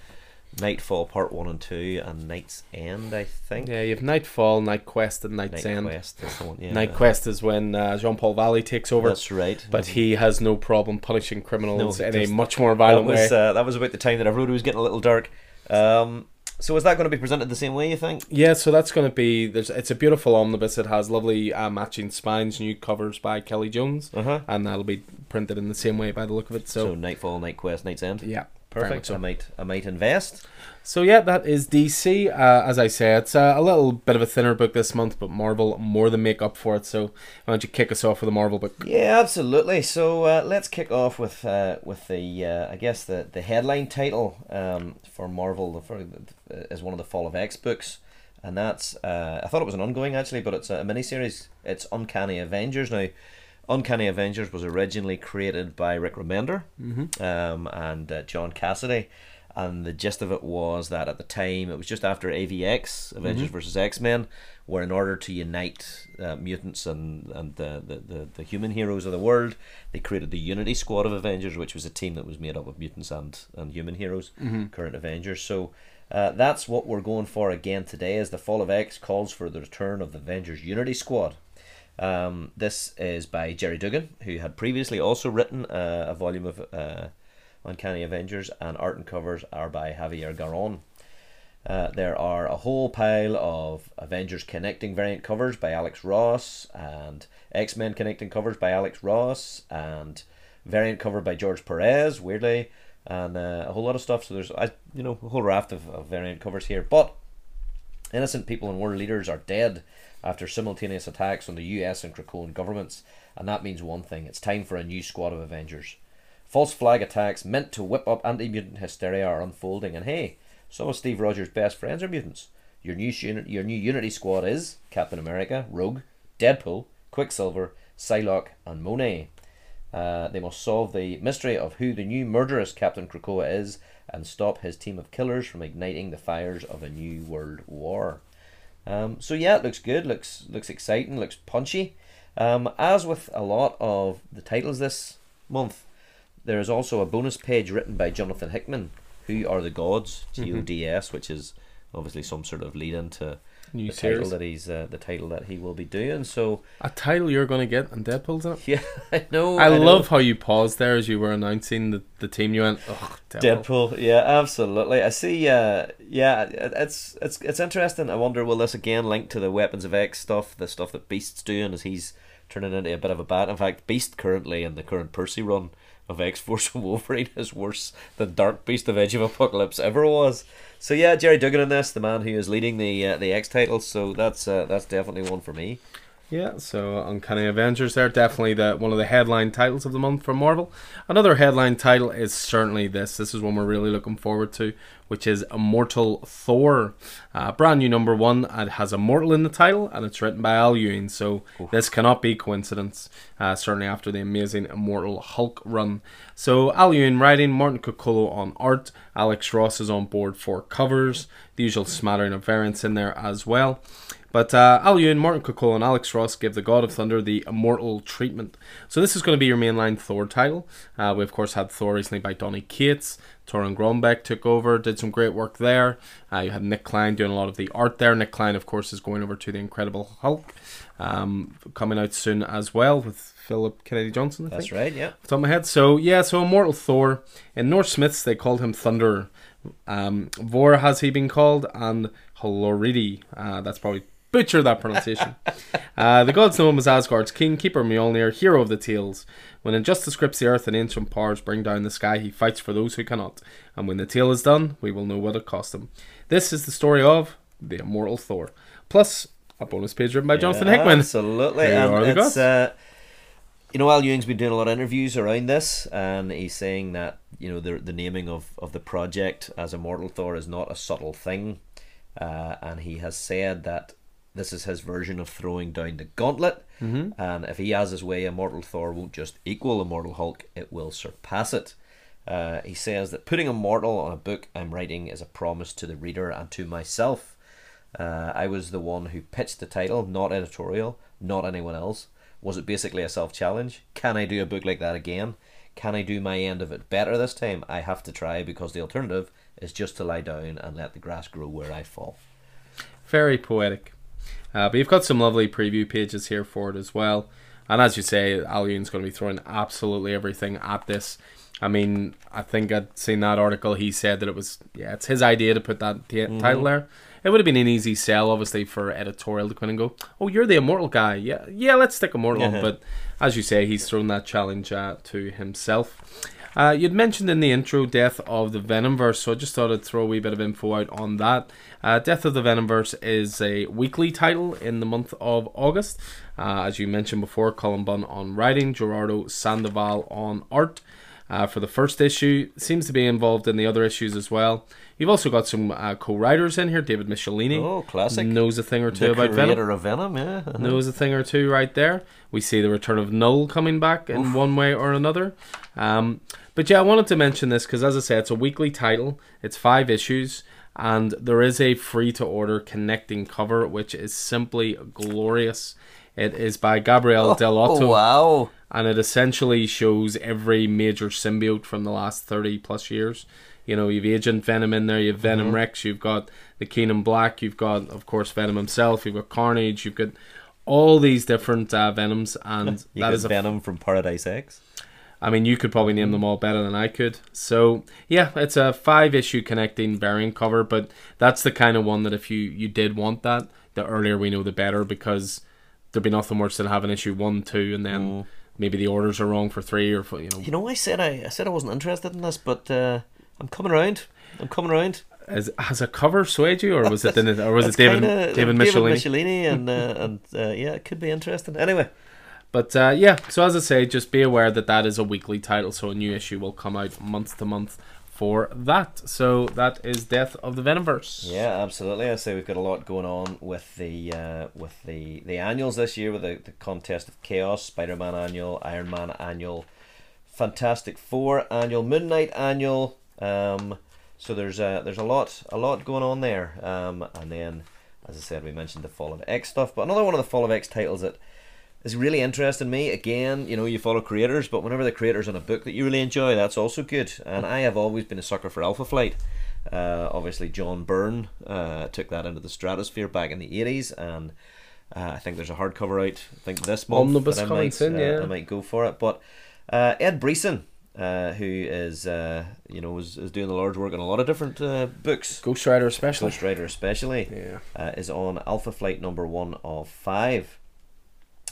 Knightfall Part One and Two and Night's End. I think.
Yeah, you have Knightfall, Night Quest, and Night's
Night
End.
Quest one. Yeah.
KnightQuest is when uh, Jean Paul Valley takes over,
That's right.
but he has no problem punishing criminals
No,
in a much more
that
violent
was
way.
uh, that was about the time that everybody was getting a little dark. Um, so is that going to be presented the same way? You think?
Yeah, so that's going to be there's it's a beautiful omnibus. It has lovely uh, matching spines, new covers by Kelly Jones,
Uh-huh.
and that'll be printed in the same way by the look of it. So,
So, Knightfall, Night Quest, KnightsEnd.
yeah,
Perfect. I might I might invest.
So yeah, that is DC. Uh, as I say, it's uh, a little bit of a thinner book this month, but Marvel more than make up for it. So why don't you kick us off with a Marvel book?
Yeah, absolutely. So uh, let's kick off with uh, with the uh, I guess the, the headline title um, for Marvel for, is one of the Fall of X books, and that's uh, I thought it was an ongoing actually, but it's a miniseries. It's Uncanny Avengers now. Uncanny Avengers was originally created by Rick Remender um, and uh, John Cassaday. And the gist of it was that at the time, it was just after AVX, Avengers versus X Men, where in order to unite uh, mutants and, and the, the, the, the human heroes of the world, they created the Unity Squad of Avengers, which was a team that was made up of mutants and, and human heroes, current Avengers. So uh, that's what we're going for again today, as the Fall of X calls for the return of the Avengers Unity Squad. Um, this is by Gerry Duggan, who had previously also written uh, a volume of uh, Uncanny Avengers, and art and covers are by Javier Garrón. Uh, there are a whole pile of Avengers Connecting variant covers by Alex Ross, and X Men Connecting covers by Alex Ross, and variant cover by George Perez, weirdly, and uh, a whole lot of stuff. So there's, I, you know, a whole raft of, of variant covers here. But Innocent people and world leaders are dead after simultaneous attacks on the US and Krakoan governments, and that means one thing it's time for a new squad of Avengers. False flag attacks meant to whip up anti mutant hysteria are unfolding, and hey, some of Steve Rogers' best friends are mutants. Your new, your new Unity squad is Captain America, Rogue, Deadpool, Quicksilver, Psylocke, and Monet. Uh, they must solve the mystery of who the new murderous Captain Krakoa is and stop his team of killers from igniting the fires of a new world war. Um, so yeah, it looks good, looks looks exciting, looks punchy. Um, as with a lot of the titles this month, there is also a bonus page written by Jonathan Hickman, Who Are the Gods, G O D S, which is obviously some sort of lead into
New
the
series.
title that he's uh, the title that he will be doing. So
A title you're going to get and Deadpool's it.
yeah, I know.
I,
know.
love how you paused there as you were announcing the, the team. You went, oh, Deadpool.
Deadpool, yeah, absolutely. I see. Uh, yeah, it's it's it's interesting. I wonder will this again link to the Weapons of X stuff, the stuff that Beast's doing as he's turning into a bit of a bat. In fact, Beast currently in the current Percy run of X Force and Wolverine is worse than Dark Beast of Age of Apocalypse ever was. So yeah, Gerry Duggan in this, the man who is leading the uh, the X titles. So that's uh, that's definitely one for me.
Yeah, so Uncanny Avengers there, definitely the one of the headline titles of the month for Marvel. Another headline title is certainly this. This is one we're really looking forward to, which is Immortal Thor. Uh, brand new number one. It has Immortal in the title, and it's written by Al Ewing. So this cannot be coincidence. Uh, certainly after the amazing Immortal Hulk run. So Al Ewing writing, Martin Coccolo on art, Alex Ross is on board for covers. The usual smattering of variants in there as well. But uh, Al Ewing, Martin Coccolo, and Alex Ross give the God of Thunder the immortal treatment. So this is going to be your mainline Thor title. Uh, we of course had Thor recently by Donny Cates. Torunn Grønbekk took over, did some great work there. Uh, you had Nic Klein doing a lot of the art there. Nic Klein, of course, is going over to the Incredible Hulk, um, coming out soon as well with Philip Kennedy Johnson. I
That's
think
right. Yeah.
top of my head. So yeah, so Immortal Thor. In Norse myths, they called him Thunderer. Um, Vor has he been called, and Hloridi. Uh, that's probably butcher that pronunciation. uh, the gods know him as Asgard's king, keeper Mjolnir, hero of the tales. When injustice grips the earth and ancient powers bring down the sky, he fights for those who cannot. And when the tale is done, we will know what it cost him. This is the story of the immortal Thor. Plus, a bonus page written by Jonathan Hickman.
Absolutely.
There you
and
are, the
it's, uh, you know, Al Ewing's been doing a lot of interviews around this, and he's saying that you know the the naming of, of the project as Immortal Thor is not a subtle thing, uh, and he has said that this is his version of throwing down the gauntlet,
Mm-hmm.
and if he has his way, Immortal Thor won't just equal Immortal Hulk; it will surpass it. Uh, he says that putting Immortal on a book I'm writing is a promise to the reader and to myself. Uh, I was the one who pitched the title, not editorial, not anyone else. Was it basically a self challenge? Can I do a book like that again? Can I do my end of it better this time? I have to try because the alternative is just to lie down and let the grass grow where I fall.
Very poetic. Uh, but you've got some lovely preview pages here for it as well. And as you say, Al going to be throwing absolutely everything at this. I mean, I think I'd seen that article. He said that it was, yeah, it's his idea to put that t- title there. It would have been an easy sell, obviously, for editorial to come and go, "Oh, you're the immortal guy, yeah, yeah, let's stick immortal."
Yeah.
But as you say, he's thrown that challenge uh, to himself. Uh, you'd mentioned in the intro death of the Venomverse, so I just thought I'd throw a wee bit of info out on that. Uh, death of the Venomverse is a weekly title in the month of August. Uh, as you mentioned before, Cullen Bunn on writing, Gerardo Sandoval on art. Uh, for the first issue, seems to be involved in the other issues as well. You've also got some uh, co-writers in here. David Michelinie
Oh, classic.
knows a thing or two
The
about Venom
creator of Venom, yeah.
knows a thing or two right there. We see the return of Knull coming back in one way or another. Um, but yeah, I wanted to mention this because, as I said, it's a weekly title. It's five issues, and there is a free-to-order connecting cover, which is simply glorious. It is by Gabriel Dell'Otto
Oh, wow.
and it essentially shows every major symbiote from the last 30 plus years. You know, you've Agent Venom in there, you've Venom
Mm-hmm.
Rex, you've got the King in Black, you've got, of course, Venom himself, you've got Carnage, you've got all these different uh, Venoms, and
that is
that
got
a
Venom from Paradise X.
I mean, you could probably name them all better than I could. So yeah, it's a five issue connecting variant cover, but that's the kind of one that if you you did want that, the earlier we know the better because there'd be nothing worse than having issue one, two, and then maybe the orders are wrong for three or for, you know.
You know, I said I, I said I wasn't interested in this, but uh, I'm coming around. I'm coming around.
Has, has a cover swayed you, or was it or was it David
kinda-
David Michelinie?
Michelinie and uh, and uh, yeah, it could be interesting. Anyway,
But uh, yeah, so as I say, just be aware that that is a weekly title, so a new issue will come out month to month for that. So that is Death of the Venomverse.
yeah, absolutely. I say we've got a lot going on with the uh, with the the annuals this year with the, the contest of chaos, Spider Man annual, Iron Man annual, Fantastic Four annual, Moon Knight annual. Um, so there's a there's a lot a lot going on there. Um, and then as I said, we mentioned the Fall of X stuff, but another one of the Fall of X titles that is really interesting me. Again, you know, you follow creators, but whenever the creators on a book that you really enjoy, that's also good. And I have always been a sucker for Alpha Flight. Uh, obviously, John Byrne uh, took that into the stratosphere back in the 80s, and uh, I think there's a hardcover out. I think this month
Omnibus
I
coming
might,
soon,
uh,
yeah.
I might go for it. But uh, Ed Breeson, uh, who is uh, you know is, is doing the Lord's work on a lot of different uh, books,
Ghost Rider especially.
Ghost Rider especially,
Yeah.
uh, is on Alpha Flight number one of five.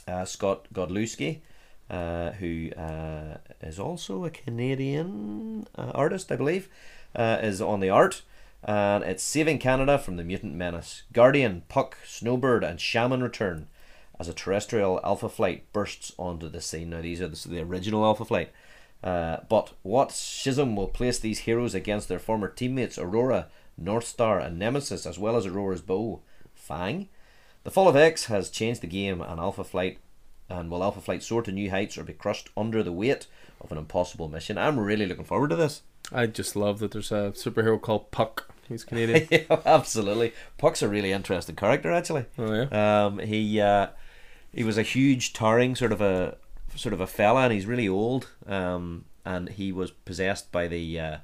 Uh, Scott Godlewski, uh, who uh, is also a Canadian uh, artist, I believe, uh, is on the art. And it's Saving Canada from the Mutant Menace. Guardian, Puck, Snowbird, and Shaman return as a terrestrial Alpha Flight bursts onto the scene. Now, these are the, the original Alpha Flight. Uh, but what schism will place these heroes against their former teammates Aurora, North Star, and Nemesis, as well as Aurora's beau, Fang? The Fall of X has changed the game, and Alpha Flight and will Alpha Flight soar to new heights or be crushed under the weight of an impossible mission? I'm really looking forward to this.
I just love that there's a superhero called Puck. He's Canadian.
yeah, absolutely. Puck's a really interesting character, actually.
oh yeah.
Um, he uh, he was a huge, towering sort of a sort of a fella, and he's really old. Um, and he was possessed by the uh,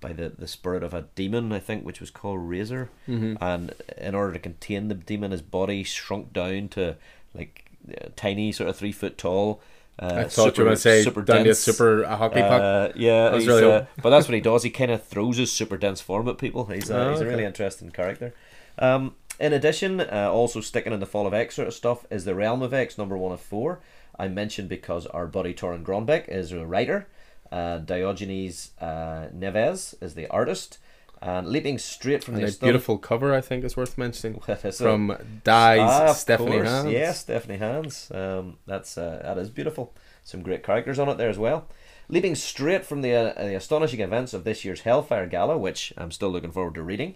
by the, the spirit of a demon, I think, which was called Razor.
Mhm.
And in order to contain the demon, his body shrunk down to like uh, tiny, sort of three foot tall. Uh,
I thought you were going to say
super dense.
super a hockey puck.
Uh, yeah,
was really
uh, but that's what he does. He kind of throws his super dense form at people. He's a,
Oh,
he's a really interesting character. Um, in addition, uh, also sticking in the Fall of X sort of stuff is the Realm of X number one of four. I mentioned because our buddy Torunn Grønbekk is a writer, uh, Diogenes uh, Neves is the artist, and leaping straight from
and
the
beautiful cover, I think, is worth mentioning.
from
Dye's
Ah,
Stephanie
course.
Hans.
Yes, Stephanie Hans. Um, that's uh, that is beautiful. Some great characters on it there as well. Leaping straight from the uh, the astonishing events of this year's Hellfire Gala, which I'm still looking forward to reading.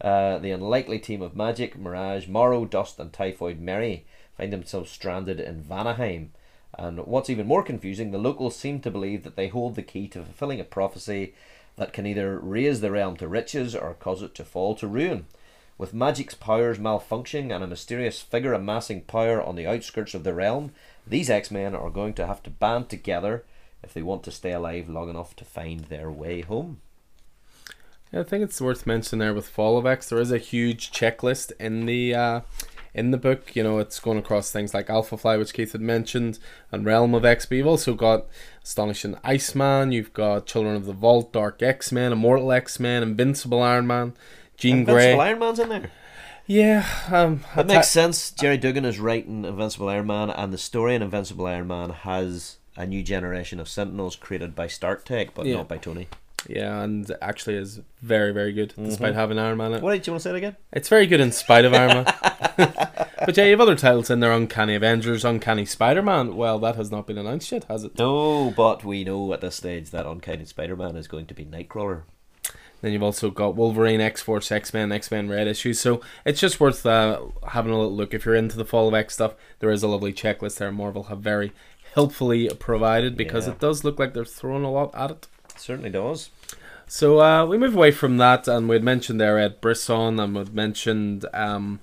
Uh, the unlikely team of Magik, Mirage, Marrow, Dust, and Typhoid Mary find themselves stranded in Vanaheim. And what's even more confusing, the locals seem to believe that they hold the key to fulfilling a prophecy that can either raise the realm to riches or cause it to fall to ruin. With Magik's powers malfunctioning and a mysterious figure amassing power on the outskirts of the realm, these X Men are going to have to band together if they want to stay alive long enough to find their way home.
Yeah, I think it's worth mentioning there with Fall of X. There is a huge checklist in the uh, in the book. You know, it's going across things like Alpha Fly, which Keith had mentioned, and Realm of X. But you've also got Astonishing Iceman. You've got Children of the Vault, Dark X Men, Immortal X Men, Invincible Iron Man, Jean Grey.
Invincible
Grey.
Iron Man's in there.
Yeah, um,
That makes
ta-
sense. Gerry Duggan is writing Invincible Iron Man, and the story in Invincible Iron Man has a new generation of Sentinels created by Stark Tech, but
Yeah.
not by Tony.
Yeah, and actually is very very good despite having Iron Man. In it.
What did you want to say it again?
It's very good in spite of Iron Man. but yeah, you have other titles in there: Uncanny Avengers, Uncanny Spider Man. Well, that has not been announced yet, has it?
No, but we know at this stage that Uncanny Spider Man is going to be Nightcrawler.
Then you've also got Wolverine, X Force, X Men, X Men Red issues. So it's just worth uh, having a little look. If you're into the Fall of X stuff, there is a lovely checklist there. Marvel have very helpfully provided because
Yeah.
it does look like they're throwing a lot at it.
It certainly does.
So uh, we move away from that, and we'd mentioned there Ed Brisson, and we'd mentioned. Um,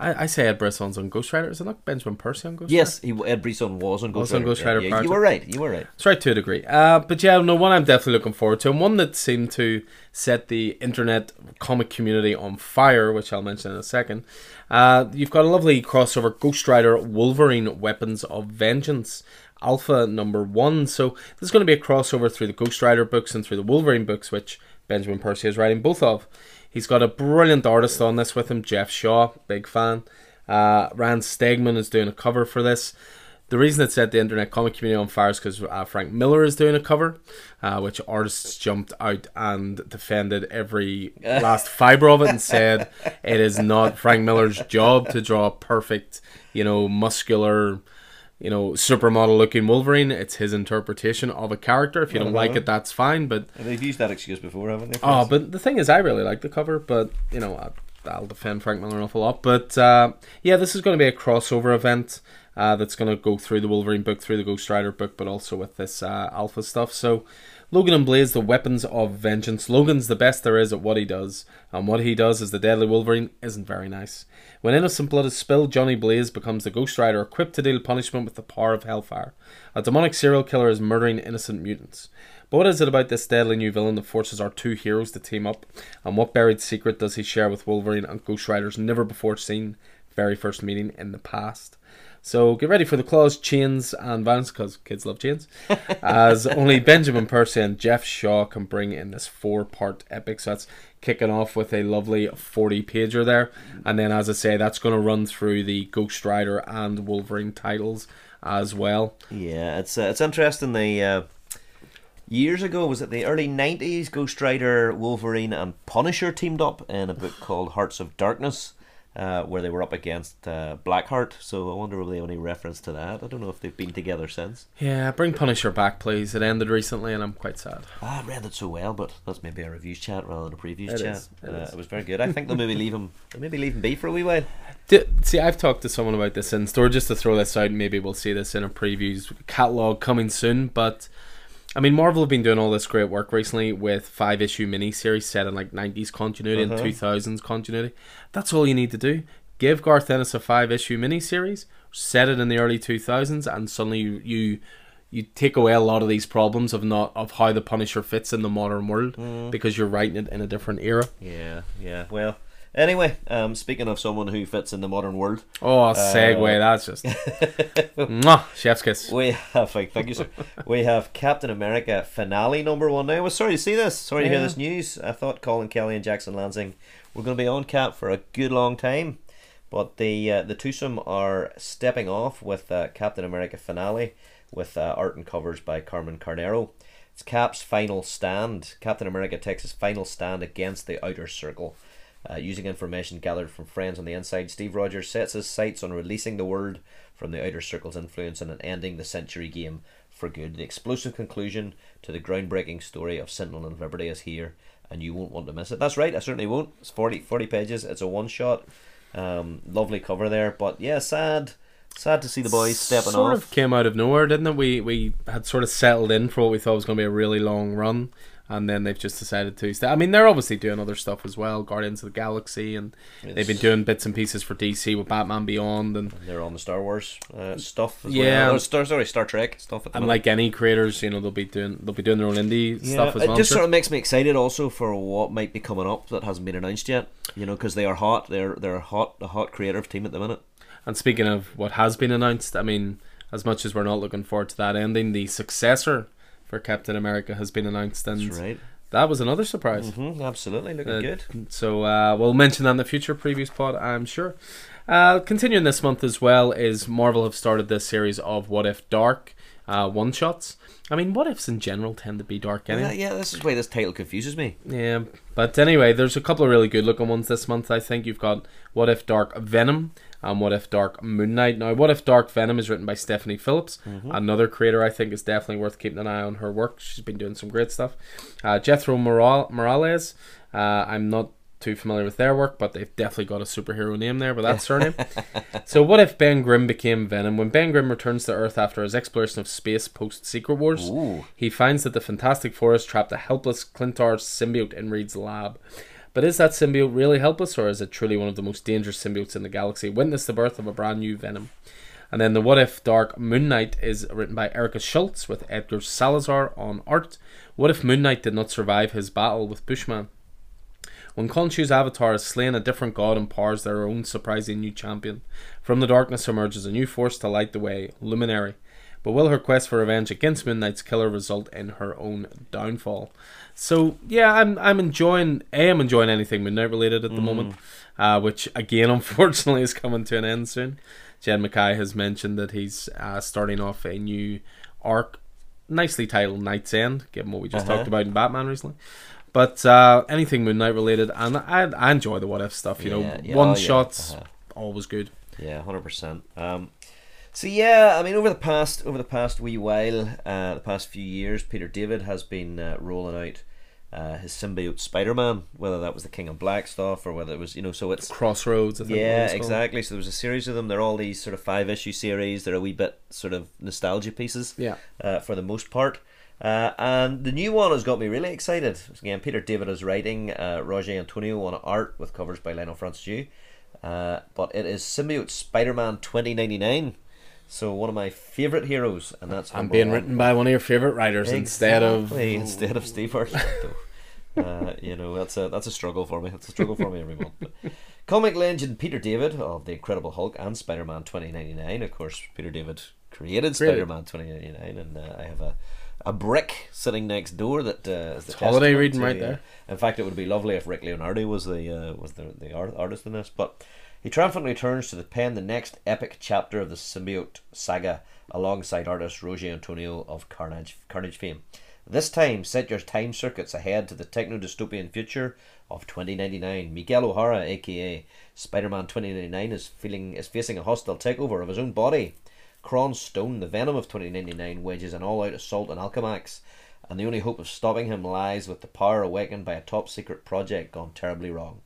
I, I say Ed Brisson's on Ghost Rider. Is it not Benjamin Percy on Ghost Rider?
Yes, he, Ed Brisson was on Ghost
Was on
Rider.
Ghost Rider
yeah,
prior
you were right. You were right.
That's right to a degree. Uh, but yeah, no, one I'm definitely looking forward to, and one that seemed to set the internet comic community on fire, which I'll mention in a second. Uh, you've got a lovely crossover Ghost Rider Wolverine Weapons of Vengeance. Alpha number one. So there's going to be a crossover through the Ghost Rider books and through the Wolverine books, which Benjamin Percy is writing both of. He's got a brilliant artist on this with him, Geoff Shaw, big fan. Uh, Ryan Stegman is doing a cover for this. The reason it set the internet comic community on fire is because uh, Frank Miller is doing a cover, uh, which artists jumped out and defended every last fibre of it and said it is not Frank Miller's job to draw a perfect, you know, muscular, you know, supermodel looking Wolverine. It's his interpretation of a character. If you don't like it, that's fine. But
They've used that excuse before, haven't they?
Oh, but the thing is, I really like the cover, but you know, I, I'll defend Frank Miller an awful lot. But uh, yeah, this is going to be a crossover event uh, that's going to go through the Wolverine book, through the Ghost Rider book, but also with this uh, Alpha stuff. So, Logan and Blaze, the weapons of vengeance. Logan's the best there is at what he does, and what he does as the Deadly Wolverine isn't very nice. When innocent blood is spilled, Johnny Blaze becomes the Ghost Rider, equipped to deal punishment with the power of Hellfire. A demonic serial killer is murdering innocent mutants. But what is it about this deadly new villain that forces our two heroes to team up? And what buried secret does he share with Wolverine and Ghost Rider's never before seen very first meeting in the past? So get ready for the claws, chains, and violence because kids love chains. as only Benjamin Percy and Geoff Shaw can bring in this four part epic. So that's kicking off with a lovely 40 pager there. And then, as I say, that's going to run through the Ghost Rider and Wolverine titles as well.
Yeah, it's uh, it's interesting. The uh, years ago was it the early nineties? Ghost Rider, Wolverine, and Punisher teamed up in a book called Hearts of Darkness, uh, where they were up against uh, Blackheart. So I wonder if they have any reference to that. I don't know if they've been together since.
Yeah, bring Punisher back, please. It ended recently, and I'm quite sad.
Ah, I read it so well, but that's maybe a reviews chat rather than a previews
It
chat.
is, it
uh,
is.
it was very good. I think they'll maybe leave him. They'll maybe leave him be for a wee while.
See, I've talked to someone about this in store just to throw this out. Maybe we'll see this in a previews catalog coming soon. But I mean, Marvel have been doing all this great work recently with five issue miniseries set in like 90s continuity
Uh-huh.
and 2000s continuity. That's all you need to do. Give Garth Ennis a five issue miniseries, set it in the early 2000s, and suddenly you. you you take away a lot of these problems of not of how the Punisher fits in the modern world
Mm.
because you're writing it in a different era.
Yeah, yeah. Well, Anyway, um, speaking of someone who fits in the modern world,
Oh, segue. that's just. Mwah, chef's kiss.
we have like, thank you, sir. we have Captain America finale number one. Now, I was sorry to see this. Sorry to hear this news. I thought Collin Kelly and Jackson Lansing were going to be on Cap for a good long time, but the uh, the twosome are stepping off with uh, Captain America finale with uh, art and covers by Carmen Carnero. It's Cap's final stand. Captain America takes his final stand against the Outer Circle. Uh, using information gathered from friends on the inside, Steve Rogers sets his sights on releasing the world from the Outer Circle's influence and ending the Century game for good. The explosive conclusion to the groundbreaking story of Sentinel and Liberty is here, and you won't want to miss it. That's right, I certainly won't. It's 40, 40 pages, it's a one shot. Um, lovely cover there, but yeah, sad. Sad to see the boys stepping
sort
off.
of came out of nowhere, didn't it? We we had sort of settled in for what we thought was going to be a really long run, and then they've just decided to. Stay. I mean, they're obviously doing other stuff as well, Guardians of the Galaxy, and they've been doing bits and pieces for DC with Batman Beyond, and
They're on the Star Wars uh, stuff as
Yeah.
well. Star, sorry, Star Trek stuff. At the
and
moment.
like any creators, you know, they'll be doing they'll be doing their own indie stuff as
it
well.
just
I'm
sort of makes me excited also for what might be coming up that hasn't been announced yet. You know, because they are hot. They're they're a hot a hot creative team at the minute.
And speaking of what has been announced, I mean, as much as we're not looking forward to that ending, the successor for Captain America has been announced, and
right.
that was another surprise.
hmm absolutely, looking
Uh,
good.
So uh, we'll mention that in the future previous pod, I'm sure. Uh, continuing this month as well is Marvel have started this series of What If Dark uh, one shots. I mean, what ifs in general tend to be dark anyway.
Yeah, yeah, this is why this title confuses me.
Yeah, but anyway, there's a couple of really good looking ones this month. I think you've got What If Dark Venom and What If Dark Moon Knight. Now, What If Dark Venom is written by Stephanie Phillips, another creator I think is definitely worth keeping an eye on her work. She's been doing some great stuff. Uh, Jethro Morales, uh, I'm not too familiar with their work, but they've definitely got a superhero name there with that surname. so, what if Ben Grimm became Venom? When Ben Grimm returns to Earth after his exploration of space post Secret Wars,
Ooh.
he finds that the Fantastic Four has trapped a helpless Klyntar symbiote in Reed's lab. But is that symbiote really helpless, or is it truly one of the most dangerous symbiotes in the galaxy? Witness the birth of a brand new Venom. And then the What If Dark Moon Knight is written by Erica Schultz with Edgar Salazar on art. What if Moon Knight did not survive his battle with Bushman? When Khonshu's avatar is slain a different god empowers their own surprising new champion, from the darkness emerges a new force to light the way, Luminary. But will her quest for revenge against Midnight's killer result in her own downfall? So yeah, I'm I'm enjoying a I'm enjoying anything Midnight related at the moment, uh, which again unfortunately is coming to an end soon. Jed MacKay has mentioned that he's uh, starting off a new arc, nicely titled Knight's End, given what we just
Uh-huh.
talked about in Batman recently. But uh, anything Moon Knight related, and I, I enjoy the what if stuff. You
Yeah,
know,
yeah,
one
oh, yeah,
shots
uh-huh.
always good.
Yeah, hundred percent. So yeah, I mean, over the past over the past wee while, uh, the past few years, Peter David has been uh, rolling out uh, his symbiote Spider Man, whether that was the King in Black stuff or whether it was you know, so it's
Crossroads. I think
yeah,
it was called.
exactly. So there was a series of them. They're all these sort of five issue series. They're a wee bit sort of nostalgia pieces.
Yeah.
Uh, for the most part. Uh, and the new one has got me really excited. Again, Peter David is writing, uh, Roger Antonio on art with covers by Leinil Francis uh, but it is Symbiote Spider Man 2099. So one of my favourite heroes, and that's I'm
being
one.
written by one of your favorite writers instead of
instead of Steve Urkel. uh, you know that's a that's a struggle for me. It's a struggle for me every month. But comic legend Peter David of the Incredible Hulk and Spider Man twenty ninety nine. Of course, Peter David created Spider Man twenty ninety nine, and uh, I have a a brick sitting next door that uh, is the
holiday reading
to,
right there.
In fact, it would be lovely if Rick Leonardi was the uh, was the the art, artist in this, but. He triumphantly returns to the pen the next epic chapter of the symbiote saga alongside artist Roger Antonio of Carnage Carnage fame. This time, set your time circuits ahead to the techno dystopian future of 2099. Miguel O'Hara, aka Spider-Man 2099, is feeling is facing a hostile takeover of his own body. Kron Stone, the Venom of 2099, wages an all-out assault on Alchemax, and the only hope of stopping him lies with the power awakened by a top-secret project gone terribly wrong.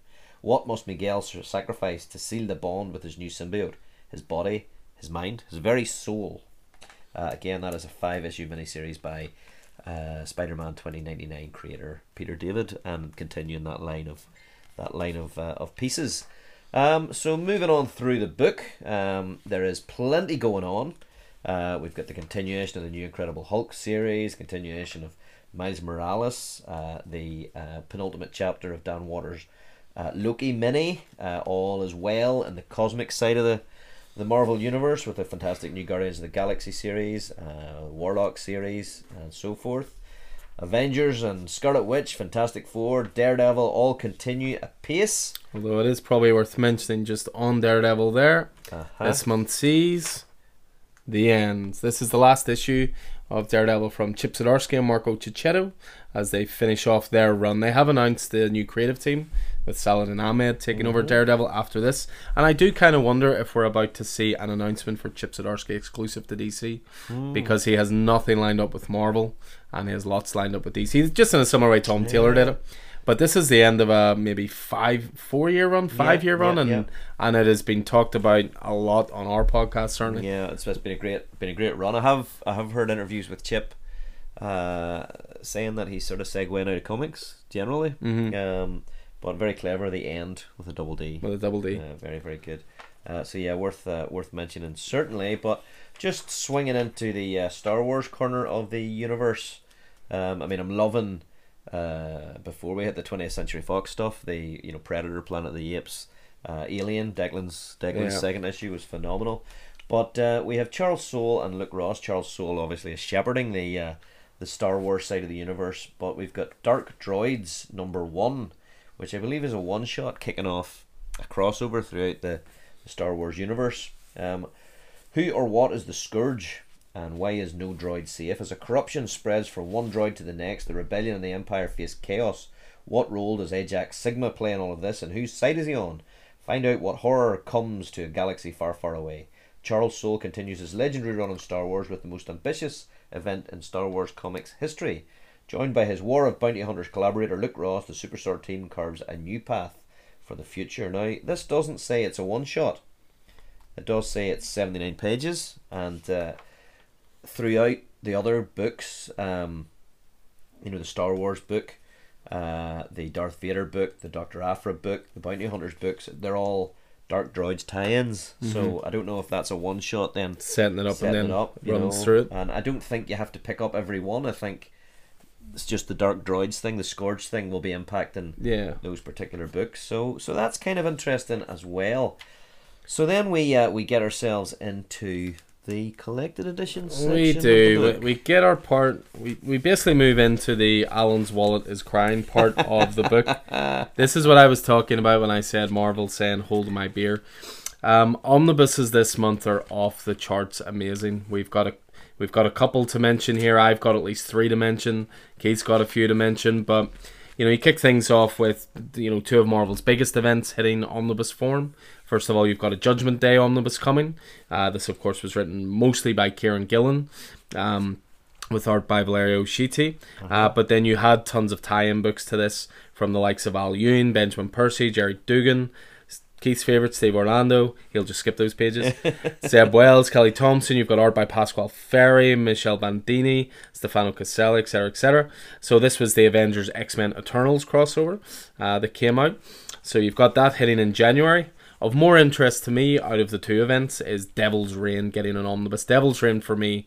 What must Miguel sacrifice to seal the bond with his new symbiote? His body, his mind, his very soul. Uh, again, that is a five-issue miniseries by uh, Spider-Man 2099 creator Peter David, and continuing that line of that line of uh, of pieces. Um, so moving on through the book, um, there is plenty going on. Uh, we've got the continuation of the new Incredible Hulk series, continuation of Miles Morales, uh, the uh, penultimate chapter of Dan Watters' uh, Loki mini, uh, all as well in the cosmic side of the the Marvel universe with the fantastic new Guardians of the Galaxy series, uh, Warlock series, and so forth. Avengers and Scarlet Witch, Fantastic Four, Daredevil all continue apace.
Although it is probably worth mentioning just on Daredevil there,
Uh-huh.
this month sees the end. This is the last issue of Daredevil from Chip Zdarsky and Marco Checchetto as they finish off their run. They have announced the new creative team with Saladin Ahmed taking over mm-hmm. Daredevil after this. And I do kind of wonder if we're about to see an announcement for Chip Zdarsky exclusive to DC hmm. because he has nothing lined up with Marvel and he has lots lined up with DC. He's just in a similar way Tom Taylor did it. But this is the end of a maybe five, four year run, five year
yeah,
run, and
yeah.
and it has been talked about a lot on our podcast certainly.
Yeah, it's, it's been a great been a great run. I have I have heard interviews with Chip uh, saying that he's sort of segueing out of comics generally.
Mhm.
Um, but very clever the end with a double D.
With a double D.
Uh, very very good. Uh, so yeah, worth uh, worth mentioning certainly. But just swinging into the uh, Star Wars corner of the universe. Um, I mean, I'm loving. Uh, before we hit the 20th Century Fox stuff, the you know Predator, Planet of the Apes, uh, Alien, Declan's Declan's
Yeah.
second issue was phenomenal. But uh, we have Charles Soule and Luke Ross. Charles Soule obviously is shepherding the uh, the Star Wars side of the universe, but we've got Dark Droids number one, which I believe is a one shot kicking off a crossover throughout the, the Star Wars universe. Um, who or what is the Scourge, and why is no droid safe? As a corruption spreads from one droid to the next, the rebellion and the Empire face chaos. What role does Ajax Sigma play in all of this, and whose side is he on? Find out what horror comes to a galaxy far, far away. Charles Soule continues his legendary run on Star Wars with the most ambitious event in Star Wars comics history. Joined by his War of Bounty Hunters collaborator Luke Ross, the Superstar team carves a new path for the future. Now, this doesn't say it's a one shot. It does say it's 79 pages, and uh, throughout the other books, um, you know, the Star Wars book, uh, the Darth Vader book, the Doctor Aphra book, the Bounty Hunters books, they're all Dark Droids tie-ins. So I don't know if that's a one shot then
Setting it up
setting
and then
it up, you
runs
know,
through it.
And I don't think you have to pick up every one. I think it's just the Dark Droids thing, the Scourge thing will be impacting
Yeah.
those particular books. So so that's kind of interesting as well. So then we uh, we get ourselves into the collected edition section.
We do. We, we get our part. We, we basically move into the Alan's wallet is crying part of the book. This is what I was talking about when I said Marvel saying hold my beer. Um, omnibuses this month are off the charts, amazing. We've got a we've got a couple to mention here. I've got at least three to mention. Keith's got a few to mention, but you know you kick things off with you know two of Marvel's biggest events hitting omnibus form. First of all, you've got a Judgment Day omnibus coming. Uh, this, of course, was written mostly by Kieron Gillen. Um, with art by Valerio Schiti. Uh, but then you had tons of tie-in books to this from the likes of Al Ewing, Benjamin Percy, Gerry Duggan, Keith's favourite, Steve Orlando. He'll just skip those pages. Zeb Wells, Kelly Thompson. You've got art by Pasquale Ferry, Michelle Bandini, Stefano Caselli, etc., etc. So this was the Avengers X-Men Eternals crossover uh, that came out. So you've got that hitting in January. Of more interest to me out of the two events is Devil's Reign getting an omnibus. Devil's Reign for me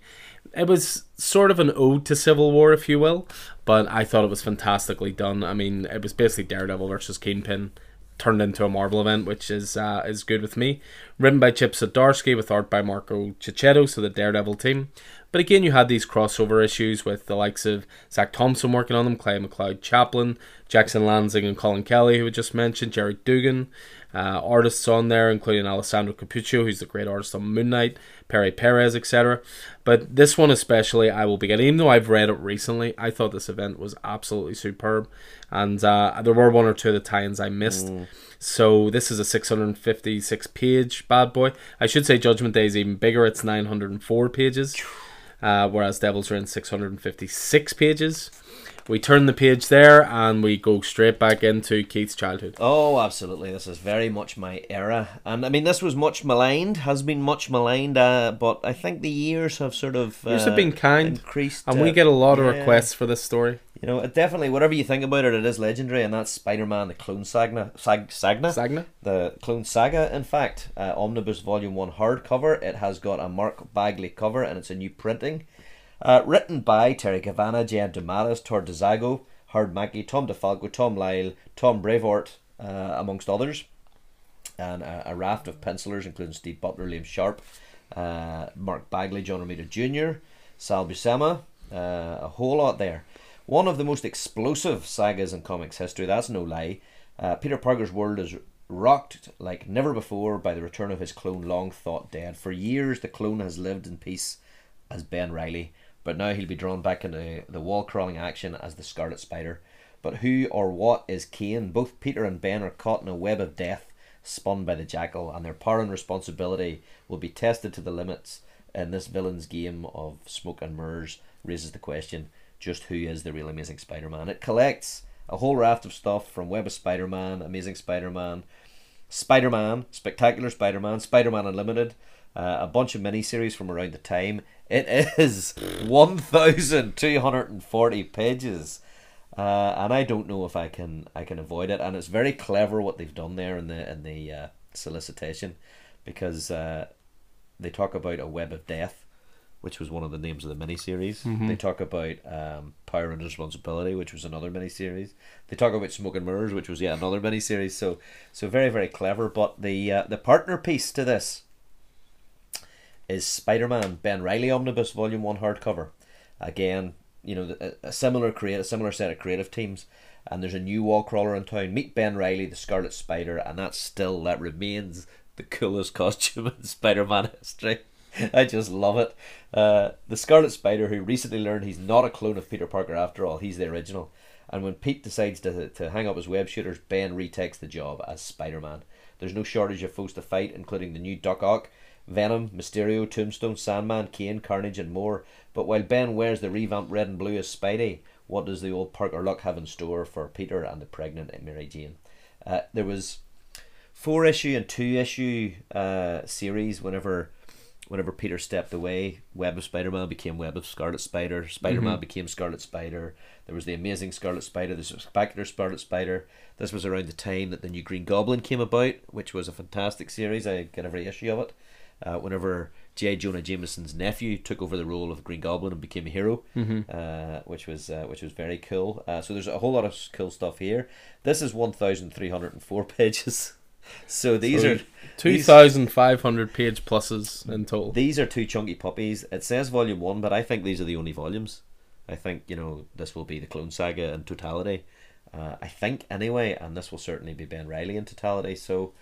it was sort of an ode to Civil War, if you will, but I thought it was fantastically done. I mean, it was basically Daredevil versus Kingpin turned into a Marvel event, which is uh, is good with me. Written by Chip Zdarsky with art by Marco Checchetto, so the Daredevil team. But again, you had these crossover issues with the likes of Zac Thompson working on them, Clay McLeod Chaplin, Jackson Lansing and Collin Kelly, who we just mentioned, Gerry Duggan, uh, artists on there, including Alessandro Cappuccio, who's the great artist on Moon Knight, Perry Perez, etc. But this one especially, I will be getting, even though I've read it recently, I thought this event was absolutely superb. And uh, there were one or two of the tie-ins I missed. So this is a 656 page bad boy. I should say Judgment Day is even bigger. It's 904 pages, uh, whereas Devils Reign 656 pages. We turn the page there and we go straight back into Keith's childhood.
Oh, absolutely. This is very much my era. And I mean, this was much maligned, has been much maligned, uh, but I think the years have sort of. Uh,
Years have been kind,
Increased.
And we
uh,
get a lot of
yeah.
requests for this story.
You know, it definitely, whatever you think about it, it is legendary, and that's Spider Man, the Clone Sagna. Sag, Sagna?
Sagna?
The Clone Saga, in fact. Uh, Omnibus Volume 1 hardcover. It has got a Mark Bagley cover, and it's a new printing. Uh, written by Terry Kavanagh, Jen DeMatteis, Todd Dezago, Hard Mackie, Tom DeFalco, Tom Lyle, Tom Brevoort, uh, amongst others, and a, a, raft of pencilers, including Steve Butler, Liam Sharp, uh, Mark Bagley, John Romita Jr., Sal Buscema, uh, a whole lot there. One of the most explosive sagas in comics history, that's no lie. Uh, Peter Parker's world is rocked like never before by the return of his clone long thought dead. For years, the clone has lived in peace as Ben Riley, but now he'll be drawn back into the wall crawling action as the Scarlet Spider. But who or what is Kaine? Both Peter and Ben are caught in a web of death spun by the Jackal, and their power and responsibility will be tested to the limits in this villain's game of smoke and mirrors. Raises the question just who is the real Amazing Spider Man? It collects a whole raft of stuff from Web of Spider Man, Amazing Spider Man, Spider Man, Spectacular Spider Man, Spider Man Unlimited, uh, a bunch of miniseries from around the time. It is 1,240 pages. Uh, and I don't know if I can I can avoid it. And it's very clever what they've done there in the in the uh, solicitation, because uh, they talk about a web of death, which was one of the names of the miniseries.
Mhm.
They talk about um, Power and Responsibility, which was another miniseries. They talk about Smoke and Mirrors, which was yet another miniseries. So so very very clever. But the uh, the partner piece to this is Spider-Man Ben Riley Omnibus Volume One hardcover. Again, you know, a, a similar create a similar set of creative teams. And there's a new wall crawler in town. Meet Ben Riley, the Scarlet Spider, and that's still that remains the coolest costume in Spider-Man history. I just love it. Uh, the Scarlet Spider, who recently learned he's not a clone of Peter Parker after all, he's the original. And when Pete decides to, to hang up his web shooters, Ben retakes the job as Spider Man. There's no shortage of foes to fight, including the new Doc Ock, Venom, Mysterio, Tombstone, Sandman, Kaine, Carnage, and more. But while Ben wears the revamped red and blue as Spidey, what does the old Parker luck have in store for Peter and the pregnant Mary Jane? Uh, there was four issue and two issue uh, series whenever whenever Peter stepped away, Web of Spider Man became Web of Scarlet Spider, Spider Man became Scarlet Spider, there was the amazing Scarlet Spider, the spectacular Scarlet Spider. This was around the time that the new Green Goblin came about, which was a fantastic series. I get every issue of it. Uh, whenever J. Jonah Jameson's nephew took over the role of Green Goblin and became a hero, uh, which was uh, which was very cool. Uh, so there's a whole lot of cool stuff here. This is one thousand three hundred and four pages. So these
So
are
Two thousand five hundred page pluses in total.
These are two chunky puppies. It says volume one, but I think these are the only volumes. I think you know this will be the Clone Saga in totality. Uh, I think anyway, and this will certainly be Ben Riley in totality. So,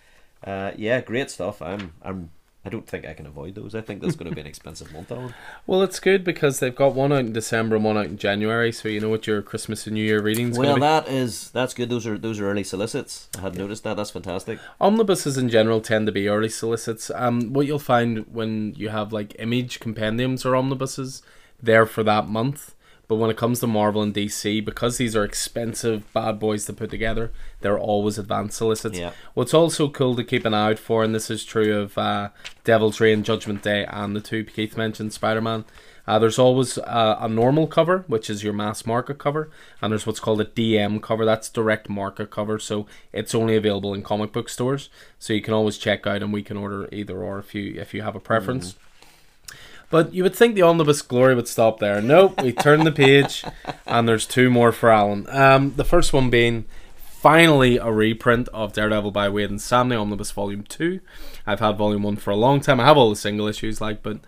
uh, yeah, great stuff. I'm I'm I don't think I can avoid those. I think that's going to be an expensive month on.
Well, it's good because they've got one out in December and one out in January, so you know what your Christmas and New Year readings.
Well, that is that's good. Those are those are early solicits. I had noticed that. That's fantastic.
Omnibuses in general tend to be early solicits. Um, what you'll find when you have like image compendiums or omnibuses, they're for that month. But when it comes to Marvel and DC, because these are expensive bad boys to put together, they're always advanced solicits.
Yeah.
What's also cool to keep an eye out for, and this is true of uh, Devil's Reign, Judgment Day, and the two Keith mentioned Spider Man. Uh, there's always uh, a normal cover, which is your mass market cover, and there's what's called a DM cover. That's direct market cover, so it's only available in comic book stores. So you can always check out, and we can order either or if you if you have a preference. But you would think the omnibus glory would stop there. Nope, we turn the page, and there's two more for Alan. Um, the first one being finally a reprint of Daredevil by Waid and Sam, the Omnibus Volume Two. I've had Volume One for a long time. I have all the single issues, like, but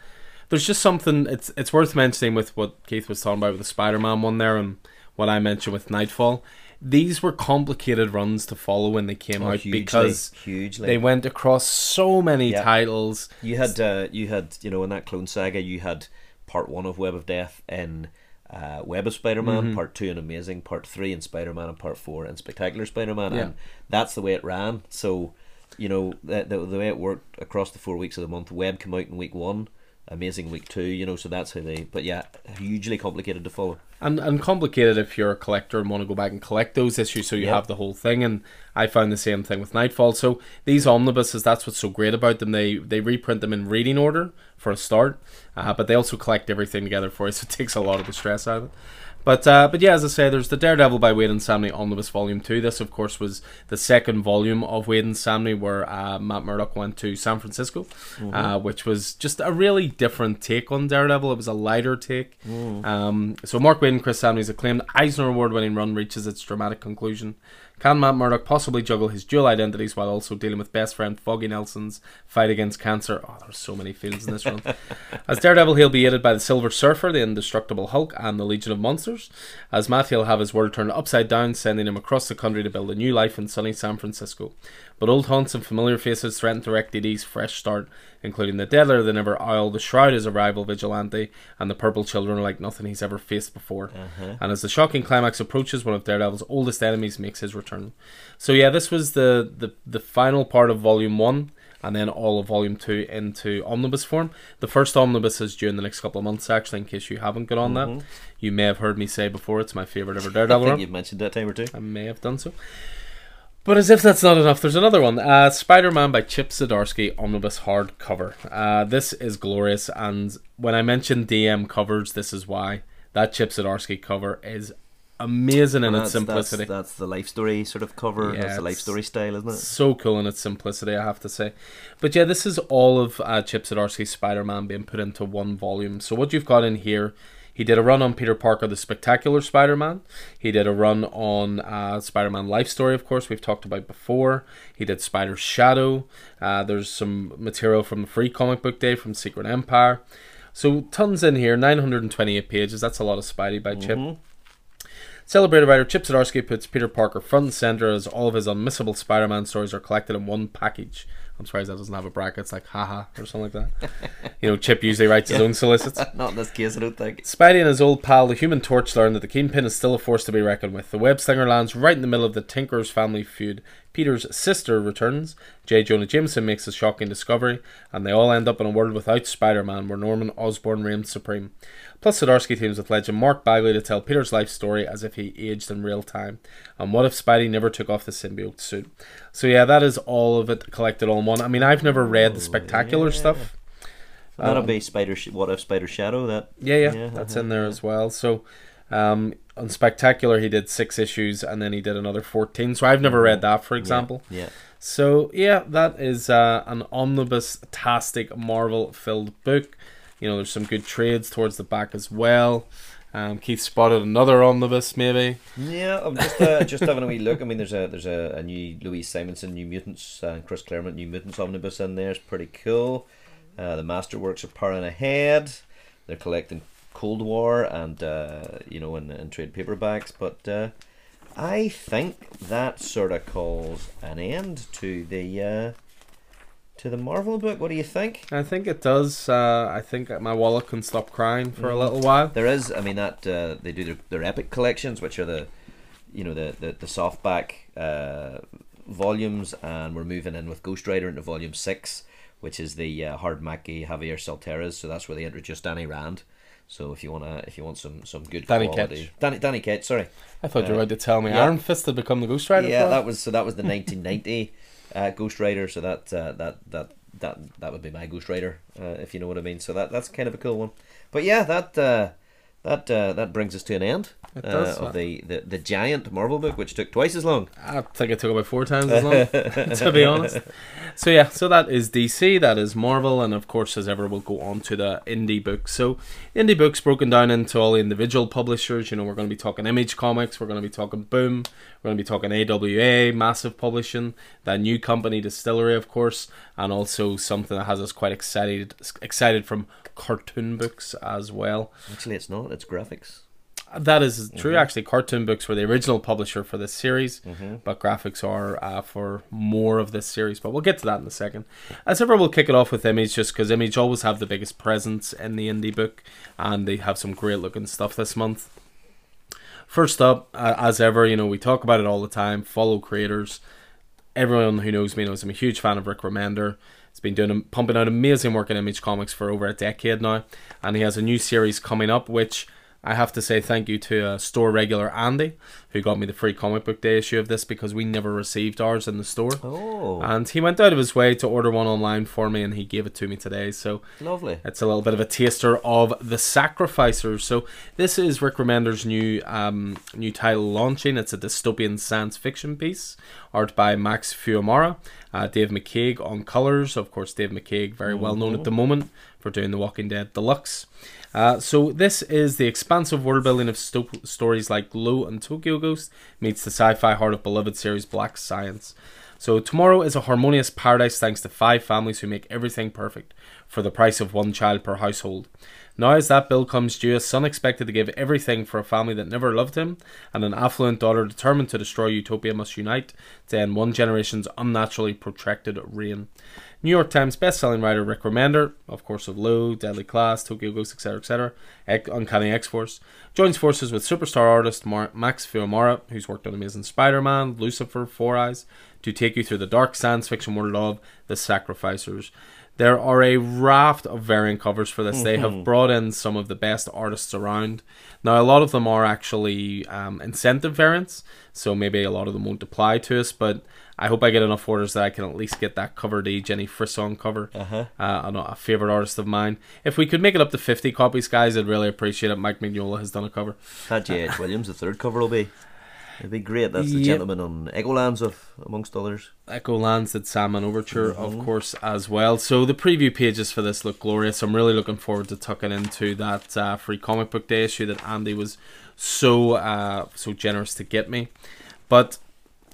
there's just something. It's it's worth mentioning with what Keith was talking about with the Spider-Man one there, and what I mentioned with Nightfall. These were complicated runs to follow when they came
Oh,
out
hugely,
because
hugely
they went across so many
Yeah.
titles.
You had uh, you had you know in that Clone Saga you had part one of Web of Death in uh, Web of Spider Man,
Mm-hmm.
part two in Amazing, part three in Spider Man, and part four in Spectacular Spider Man,
Yeah.
and that's the way it ran. So you know the, the the way it worked across the four weeks of the month. Web came out in week one, Amazing week two. You know, so that's how they. But yeah, hugely complicated to follow.
and and complicated if you're a collector and want to go back and collect those issues so you
Yep.
have the whole thing and i found the same thing with nightfall so these omnibuses that's what's so great about them they they reprint them in reading order for a start uh, but they also collect everything together for you so it takes a lot of the stress out of it but uh, but yeah, as I say, there's the Daredevil by Waid and Samnee Omnibus Volume Two. This, of course, was the second volume of Waid and Samnee, where uh, Matt Murdock went to San Francisco, uh, which was just a really different take on Daredevil. It was a lighter take. Um, so Mark Waid and Chris Samnee's acclaimed Eisner Award-winning run reaches its dramatic conclusion, Can Matt Murdock possibly juggle his dual identities while also dealing with best friend Foggy Nelson's fight against cancer? Oh, there's so many feels in this run. As Daredevil, he'll be aided by the Silver Surfer, the Indestructible Hulk, and the Legion of Monsters. As Matt, he'll have his world turned upside down, sending him across the country to build a new life in sunny San Francisco. But old haunts and familiar faces threaten to wreck DD's fresh start, including the deadlier than ever Owl, the Shroud is a rival vigilante, and the Purple Children are like nothing he's ever faced before.
Uh-huh.
And as the shocking climax approaches, one of Daredevil's oldest enemies makes his return. So yeah, this was the the, the final part of Volume One. And then all of Volume 2 into omnibus form. The first omnibus is due in the next couple of months, actually, in case you haven't got on that. You may have heard me say before, it's my favourite ever
I
Daredevil
think
run.
you've mentioned that time or two.
I may have done so. But as if that's not enough, there's another one. Uh, Spider Man by Chip Zdarsky, omnibus hardcover. Uh, this is glorious, and when I mentioned DM covers, this is why. That Chip Zdarsky cover is amazing in its
That's-
simplicity.
That's, that's the life story sort of cover.
Yeah,
that's the life story style, isn't it?
so cool in its simplicity, I have to say. But yeah, this is all of uh, Chip Zdarsky's Spider Man being put into one volume. So what you've got in here, he did a run on Peter Parker, the Spectacular Spider Man. He did a run on uh, Spider Man Life Story, of course, we've talked about before. He did Spider's Shadow. Uh, there's some material from Free Comic Book Day from Secret Empire. So tons in here, 928 pages. That's a lot of Spidey by Chip. Celebrated writer Chip Zdarsky puts Peter Parker front and center as all of his unmissable Spider-Man stories are collected in one package. I'm surprised that doesn't have a bracket. It's like haha or something like that. you know, Chip usually writes his own solicits.
Not in this case, I don't think.
Spidey and his old pal, the Human Torch, learn that the Kingpin is still a force to be reckoned with. The Web Slinger lands right in the middle of the Tinker's family feud. Peter's sister returns. J. Jonah Jameson makes a shocking discovery, and they all end up in a world without Spider-Man, where Norman Osborn reigns supreme. Plus, Zdarsky teams with legend Mark Bagley to tell Peter's life story as if he aged in real time. And what if Spidey never took off the symbiote suit? So yeah, that is all of it collected all in one. I mean, I've never read the spectacular
yeah.
stuff.
That'll
Um,
be Spider. What if Spider Shadow? That
Yeah, yeah,
Yeah,
that's
uh-huh,
in there
yeah.
as well. So, um, on Spectacular, he did six issues, and then he did another fourteen. So I've never read that, for example.
Yeah.
So yeah, that is uh, an omnibus-tastic, Marvel-filled book. You know, there's some good trades towards the back as well. Um, Keith spotted another omnibus, maybe.
Yeah, I'm just uh, just having a wee look. I mean, there's a there's a, a new Louise Simonson New Mutants uh, Chris Claremont New Mutants omnibus in there. It's pretty cool. Uh, the Masterworks are powering ahead. They're collecting Cold War and uh, you know and, and trade paperbacks, but uh, I think that sort of calls an end to the uh, to the Marvel book. What do you think?
I think it does. Uh, I think my wallet can stop crying for a
Mm.
little while.
There is, I mean, that uh, they do their, their epic collections, which are the, you know, the the, the softback uh, volumes, and we're moving in with Ghost Rider into volume six, which is the uh, Hard Mackie Javier Saltares. So that's where they introduced Danny Rand. So if you wanna, if you want some some good
Danny
quality,
Ketch.
Danny Danny Ketch, sorry,
I thought you were
Uh,
about to tell me
yeah.
Iron Fist had become the Ghost Rider.
yeah, that was so that was the 1990 uh, Ghost Rider. So that uh, that that that that would be my Ghost Rider, uh, if you know what I mean. So that that's kind of a cool one. But yeah, that uh, that uh, that brings us to an end uh,
does,
of the, the the giant Marvel book, which took twice as long.
I think it took about four times as long, to be honest. So yeah, so that is DC, that is Marvel, and of course, as ever, we'll go on to the indie books. So indie books broken down into all the individual publishers. You know, we're going to be talking Image Comics, we're going to be talking Boom, we're going to be talking AWA, Massive Publishing, that new company DSTLRY, of course, and also something that has us quite excited, excited from cartoon books as well.
Actually, it's not. It's Graphix.
That is true. Actually, cartoon books were the original publisher for this series,
Mm-hmm.
but Graphix are uh, for more of this series. But we'll get to that in a second. As ever, we'll kick it off with Image, just because Image always have the biggest presence in the indie book, and they have some great looking stuff this month. First up, uh, as ever, you know we talk about it all the time. Follow creators. Everyone who knows me knows I'm a huge fan of Rick Remender. He's been doing pumping out amazing work in Image Comics for over a decade now, and he has a new series coming up, which I have to say thank you to uh, store regular Andy, who got me the free comic book day issue of this because we never received ours in the store.
Oh,
And he went out of his way to order one online for me, and he gave it to me today. So
lovely.
it's a little bit of a taster of the Sacrificers. So this is Rick Remender's new um, new title launching. It's a dystopian science fiction piece, art by Max Fiumara, uh, Dave McCaig on colors. Of course, Dave McCaig, very well known at the moment for doing The Walking Dead Deluxe. Uh, so this is the expansive world building of sto- stories like Glow and Tokyo Ghost meets the sci-fi heart of beloved series Black Science. So tomorrow is a harmonious paradise thanks to five families who make everything perfect for the price of one child per household. Now, as that bill comes due, a son expected to give everything for a family that never loved him, and an affluent daughter determined to destroy utopia must unite to end one generation's unnaturally protracted reign. New York Times best-selling writer Rick Remender, of course of Low, Deadly Class, Tokyo Ghost, etc., etc., Uncanny X-Force, joins forces with superstar artist Mar- Max Fiumara, who's worked on Amazing Spider-Man, Lucifer, Four Eyes, to take you through the dark science fiction world of The Sacrificers. There are a raft of variant covers for this. Mm-hmm. They have mm-hmm. brought in some of the best artists around. Now, a lot of them are actually um, incentive variants, so maybe a lot of them won't apply to us, but I hope I get enough orders that I can at least get that cover to Jenny Frison cover.
Uh-huh.
Uh, a favorite artist of mine. If we could make it up to 50 copies, guys, I'd really appreciate it. Mike Mignola has done a cover.
Had J.H. Williams, the third cover will be. It'd be great. That's the yep. gentleman on Echolands, of amongst others.
Echolands did Sandman Overture, mm-hmm. of course, as well. So the preview pages for this look glorious. I'm really looking forward to tucking into that uh, free comic book day issue that Andy was so uh, so generous to get me. But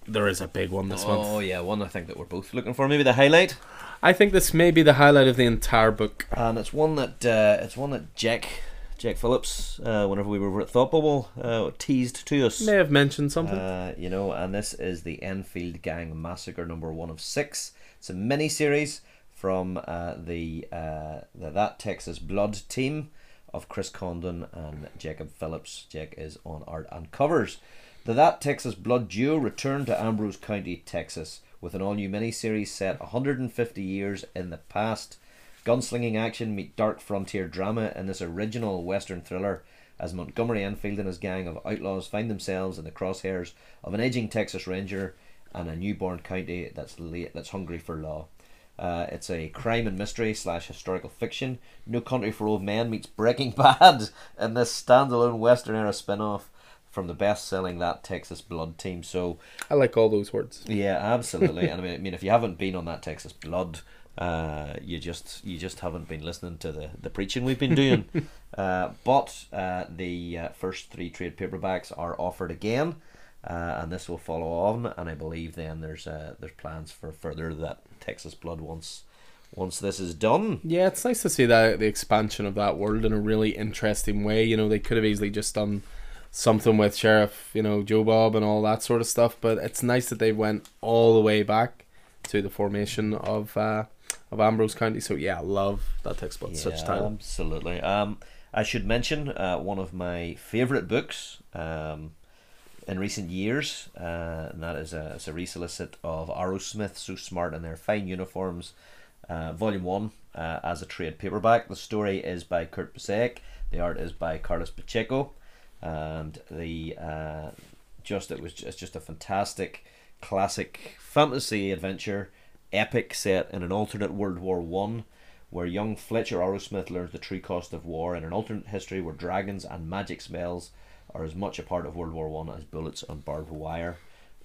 there is a big one this
oh,
month.
Oh yeah, one I think that we're both looking for. Maybe the highlight.
I think this may be the highlight of the entire book,
and it's one that uh, it's one that Jack Jack Phillips, uh, whenever we were at Thought Bubble, uh, teased to us.
May have mentioned something.
Uh, you know, and this is the Enfield Gang Massacre number one of six. It's a mini series from uh, the, uh, the That Texas Blood team of Chris Condon and Jacob Phillips. Jack is on art and covers. The That Texas Blood duo returned to Ambrose County, Texas, with an all new mini series set 150 years in the past. Gunslinging action meet dark frontier drama in this original Western thriller as Montgomery Enfield and his gang of outlaws find themselves in the crosshairs of an aging Texas Ranger and a newborn county that's late, that's hungry for law. Uh, it's a crime and mystery slash historical fiction. No Country for Old Men meets Breaking Bad in this standalone Western era spin off from the best selling That Texas Blood team. So
I like all those words.
Yeah, absolutely. and I mean, I mean, if you haven't been on That Texas Blood, uh, you just you just haven't been listening to the, the preaching we've been doing. uh, but uh, the uh, first three trade paperbacks are offered again, uh, and this will follow on. And I believe then there's uh, there's plans for further that Texas Blood once once this is done.
Yeah, it's nice to see that the expansion of that world in a really interesting way. You know, they could have easily just done something with Sheriff, you know, Joe Bob and all that sort of stuff, but it's nice that they went all the way back to the formation of uh, of Ambrose County. So yeah, I love that textbook. Yeah, such time.
Absolutely. Um, I should mention uh, one of my favorite books um, in recent years, uh, and that is a, it's a resolicit of Arrowsmith, So Smart in Their Fine Uniforms, uh, Volume 1, uh, as a trade paperback. The story is by Kurt Busiek, the art is by Carlos Pacheco, and the uh, just it was just, just a fantastic classic fantasy adventure epic set in an alternate World War One, where young Fletcher Arrowsmith learns the true cost of war in an alternate history where dragons and magic spells are as much a part of World War One as bullets and barbed wire.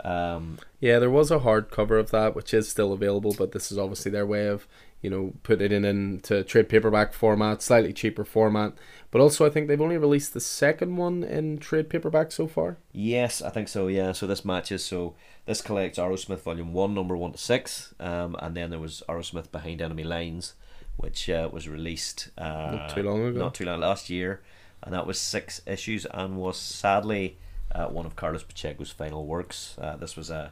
Um,
yeah, there was a hardcover of that, which is still available, but this is obviously their way of you know putting it in into trade paperback format, slightly cheaper format. But also, I think they've only released the second one in trade paperback so far.
Yes, I think so. Yeah, so this matches. So this collects Arrowsmith Volume One, Number One to Six, um, and then there was Arrowsmith Behind Enemy Lines, which uh, was released uh,
not too long ago,
not too long last year, and that was six issues and was sadly uh, one of Carlos Pacheco's final works. Uh, this was a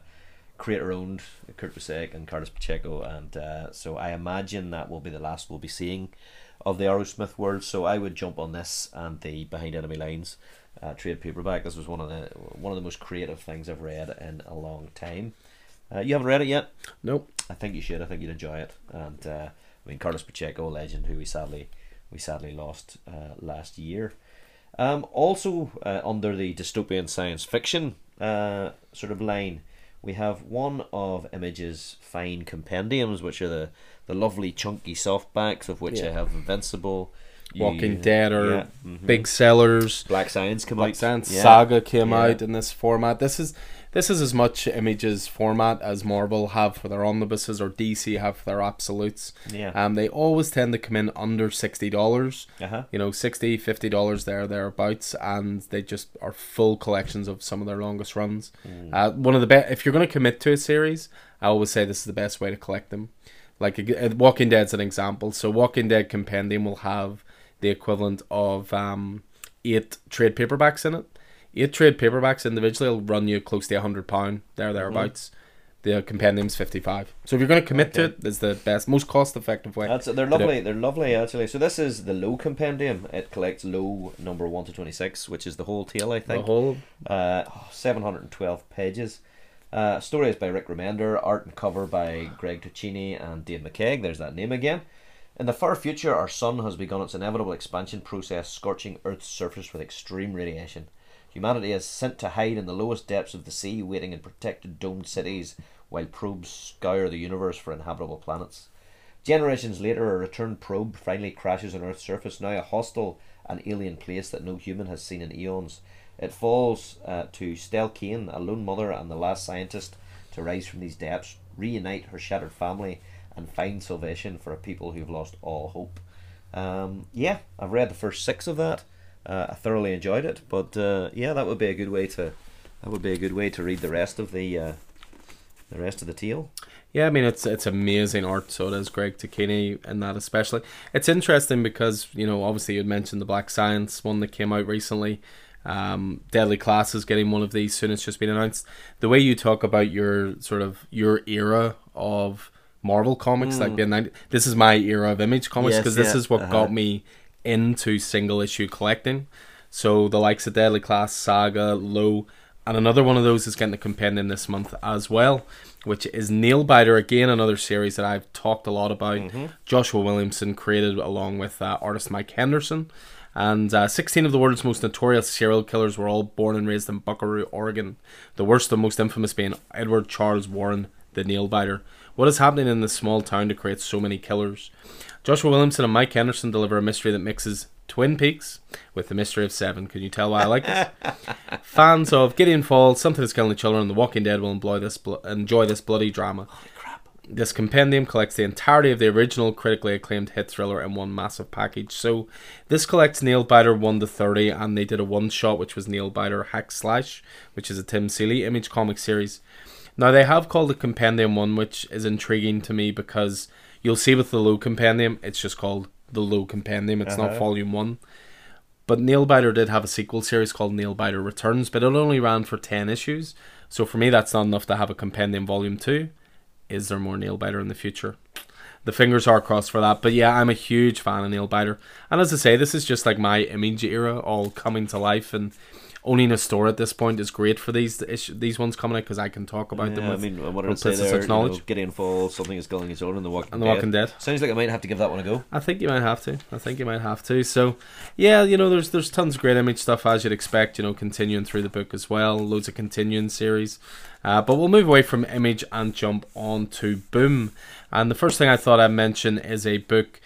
creator owned Kurt Busiek and Carlos Pacheco, and uh, so I imagine that will be the last we'll be seeing of the Arrowsmith world. So I would jump on this and the Behind Enemy Lines uh, trade paperback. This was one of the one of the most creative things I've read in a long time. Uh, you haven't read it yet?
Nope.
I think you should. I think you'd enjoy it. And uh, I mean, Carlos Pacheco, a legend who we sadly we sadly lost uh, last year. Um, also uh, under the dystopian science fiction uh, sort of line, we have one of Image's fine compendiums, which are the the lovely chunky softbacks of which yeah. I have Invincible.
Walking you, Dead or yeah, mm-hmm. big sellers.
Black Science came
Black
out.
Science yeah. Saga came out in this format. This is this is as much images format as Marvel have for their omnibuses or DC have for their absolutes.
Yeah.
Um, they always tend to come in under sixty dollars.
Uh-huh.
You know, 60 50 dollars there thereabouts, and they just are full collections of some of their longest runs. Uh, one of the best. If you're going to commit to a series, I always say this is the best way to collect them. Like uh, Walking Dead's an example. So Walking Dead Compendium will have the equivalent of um, eight trade paperbacks in it. Eight trade paperbacks individually will run you close to a hundred pound there thereabouts. The compendium's fifty five. So if you're going to commit to it, it's the best, most cost effective way.
That's they're lovely. They're lovely actually. So this is the low compendium. It collects low number one to twenty six, which is the whole tale, I think The
whole
Uh, seven hundred and twelve pages. Uh, story is by Rick Remender. Art and cover by Greg Tocchini and Dave McCaig. There's that name again. In the far future, our sun has begun its inevitable expansion process, scorching Earth's surface with extreme radiation. Humanity is sent to hide in the lowest depths of the sea, waiting in protected domed cities, while probes scour the universe for inhabitable planets. Generations later, a returned probe finally crashes on Earth's surface, now a hostile and alien place that no human has seen in eons. It falls uh, to Stel Caine, a lone mother and the last scientist to rise from these depths, reunite her shattered family, and find salvation for a people who've lost all hope. Um, yeah, I've read the first six of that. Uh, I thoroughly enjoyed it, but uh, yeah, that would be a good way to that would be a good way to read the rest of the uh, the rest of the tale.
Yeah, I mean it's it's amazing art. So does Greg Tocchini and that especially. It's interesting because you know obviously you mentioned the Black Science one that came out recently. Um, Deadly Class is getting one of these soon. It's just been announced. The way you talk about your sort of your era of Marvel comics, like the 90, this is my era of Image comics
Yes,
because this
yeah,
is what
uh-huh.
got me into single issue collecting. So the likes of Deadly Class, Saga, Low, and another one of those is getting a compendium this month as well, which is Nailbiter again, another series that I've talked a lot about. Joshua Williamson created along with uh, artist Mike Henderson. And uh, 16 of the world's most notorious serial killers were all born and raised in Buckaroo, Oregon. The worst and most infamous being Edward Charles Warren, the Nailbiter. What is happening in this small town to create so many killers? Joshua Williamson and Mike Henderson deliver a mystery that mixes Twin Peaks with the mystery of Seven. Can you tell why I like this? Fans of Gideon Falls, Something is Killing the Children, and The Walking Dead will enjoy this, blo- enjoy this bloody drama. This compendium collects the entirety of the original critically acclaimed hit thriller in one massive package. So this collects Nailbiter 1 to 30, and they did a one shot, which was Nailbiter Hack Slash, which is a Tim Seeley image comic series. Now they have called it Compendium 1, which is intriguing to me because you'll see with the low compendium, it's just called the low compendium, it's not
Uh-huh.
volume 1. But Nailbiter did have a sequel series called Nailbiter Returns, but it only ran for 10 issues. So for me, that's not enough to have a compendium volume 2. Is there more Nailbiter in the future? The fingers are crossed for that. But yeah, I'm a huge fan of Nailbiter. And as I say, this is just like my image era all coming to life. And owning a store at this point is great for these these ones coming out because I can talk about them
Yeah, I mean, what
real
it say there? You know, Falls, something is going its own, and the Walking
And The
Dead.
Walking Dead.
Sounds like I might have to give that one a go.
I think you might have to. I think you might have to. So, yeah, you know, there's there's tons of great image stuff as you'd expect. You know, continuing through the book as well. Loads of continuing series. Uh, but we'll move away from image and jump on to Boom. And the first thing I thought I'd mention is a book.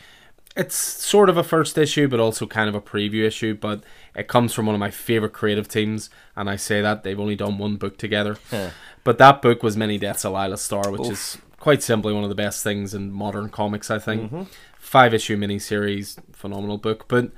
It's sort of a first issue, but also kind of a preview issue. But it comes from one of my favorite creative teams, and I say that they've only done one book together.
Huh.
But that book was Many Deaths of Laila Starr, which
Oof.
is quite simply one of the best things in modern comics, I think.
Mm-hmm.
Five issue miniseries, phenomenal book. But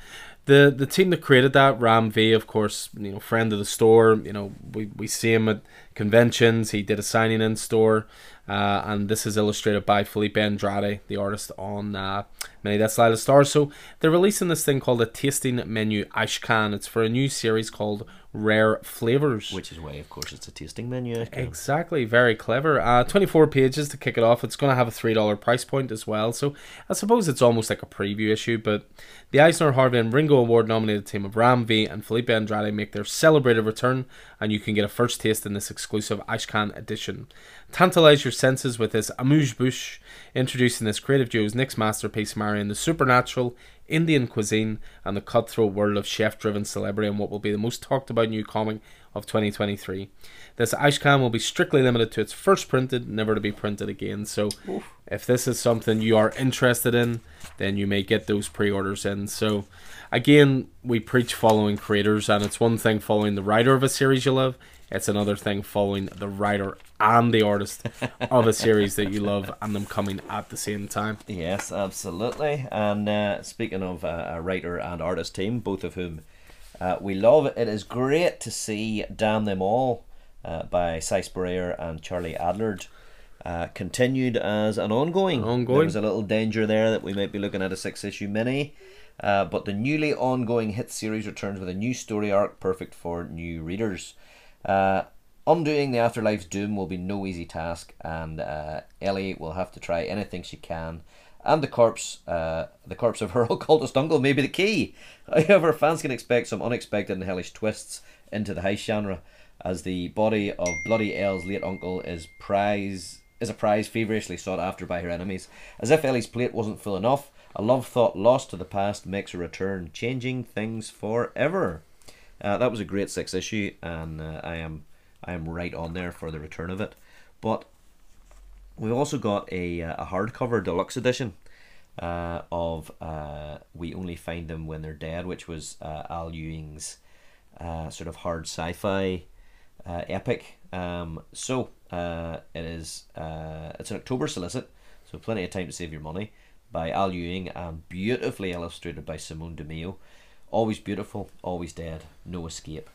the the team that created that, Ram V, of course, you know, friend of the store. You know, we, we see him at conventions. He did a signing in store. Uh, and this is illustrated by Felipe Andrade, the artist on uh, Many Deaths Laila Starr. So they're releasing this thing called a tasting menu Ashcan. It's for a new series called Rare Flavors.
Which is why, of course, it's a tasting menu.
Exactly, very clever. Uh, 24 pages to kick it off. It's going to have a $3 price point as well. So I suppose it's almost like a preview issue. But the Eisner, Harvey, and Ringo Award nominated team of Ram V and Felipe Andrade make their celebrated return, and you can get a first taste in this exclusive Ashcan edition. Tantalize your senses with this amuse bouche, introducing this creative duo's next masterpiece, marrying the supernatural, Indian cuisine, and the cutthroat world of chef driven celebrity in what will be the most talked about new comic of 2023. This Ashcan will be strictly limited to its first printed, never to be printed again. So, if this is something you are interested in, then you may get those pre orders in. So, again, we preach following creators, and it's one thing following the writer of a series you love, it's another thing following the writer and the artist of a series that you love and them coming at the same time.
Yes, absolutely. And uh, speaking of uh, a writer and artist team, both of whom uh, we love, it is great to see Damn Them All uh, by Si Spurrier and Charlie Adlard. Uh, continued as an ongoing.
Ongoing.
There was a little danger there that we might be looking at a six issue mini. Uh, but the newly ongoing hit series returns with a new story arc perfect for new readers. Uh, undoing the afterlife's doom will be no easy task, and uh, Ellie will have to try anything she can. And the corpse, uh, the corpse of her occultist uncle may be the key. However, fans can expect some unexpected and hellish twists into the heist genre, as the body of Bloody Elle's late uncle is prize is a prize feverishly sought after by her enemies. As if Ellie's plate wasn't full enough, a love thought lost to the past makes a return, changing things forever. Uh, that was a great six issue, and uh, I am I am right on there for the return of it. But we've also got a uh, a hardcover deluxe edition uh, of uh, We Only Find Them When They're Dead, which was uh, Al Ewing's sort of hard sci-fi uh, epic. Um, so it is it's an October solicit, so plenty of time to save your money by Al Ewing and beautifully illustrated by Simone Di Meo. Always beautiful, always dead, no escape.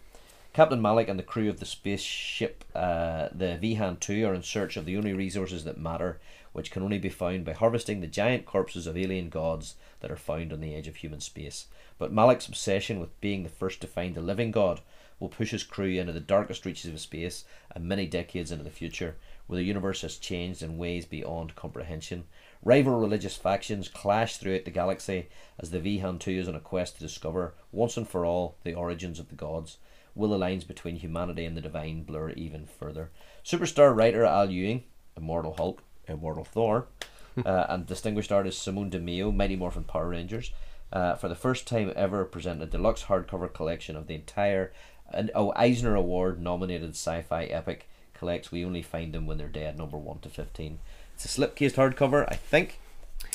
Captain Malik and the crew of the spaceship, uh, the Vihaan 2, are in search of the only resources that matter, which can only be found by harvesting the giant corpses of alien gods that are found on the edge of human space. But Malik's obsession with being the first to find the living god will push his crew into the darkest reaches of space and many decades into the future, where the universe has changed in ways beyond comprehension. Rival religious factions clash throughout the galaxy as the Vihaan 2 is on a quest to discover, once and for all, the origins of the gods. Will the lines between humanity and the divine blur even further? Superstar writer Al Ewing, Immortal Hulk, Immortal Thor, uh, and distinguished artist Simone Di Meo, Mighty Morphin Power Rangers, uh, for the first time ever present a deluxe hardcover collection of the entire an oh, Eisner Award nominated sci fi epic collects We Only Find Them When They're Dead, number 1 to 15. It's a slipcased hardcover, I think.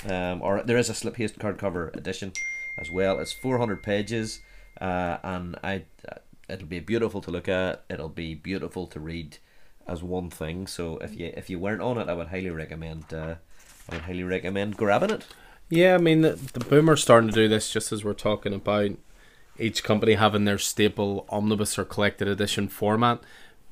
Um, or there is a slipcased hardcover edition as well. It's 400 pages, uh, and I uh, it'll be beautiful to look at. It'll be beautiful to read as one thing. So if you if you weren't on it, I would highly recommend. Uh, I would highly recommend grabbing it.
Yeah, I mean the, the boomers starting to do this just as we're talking about each company having their staple omnibus or collected edition format.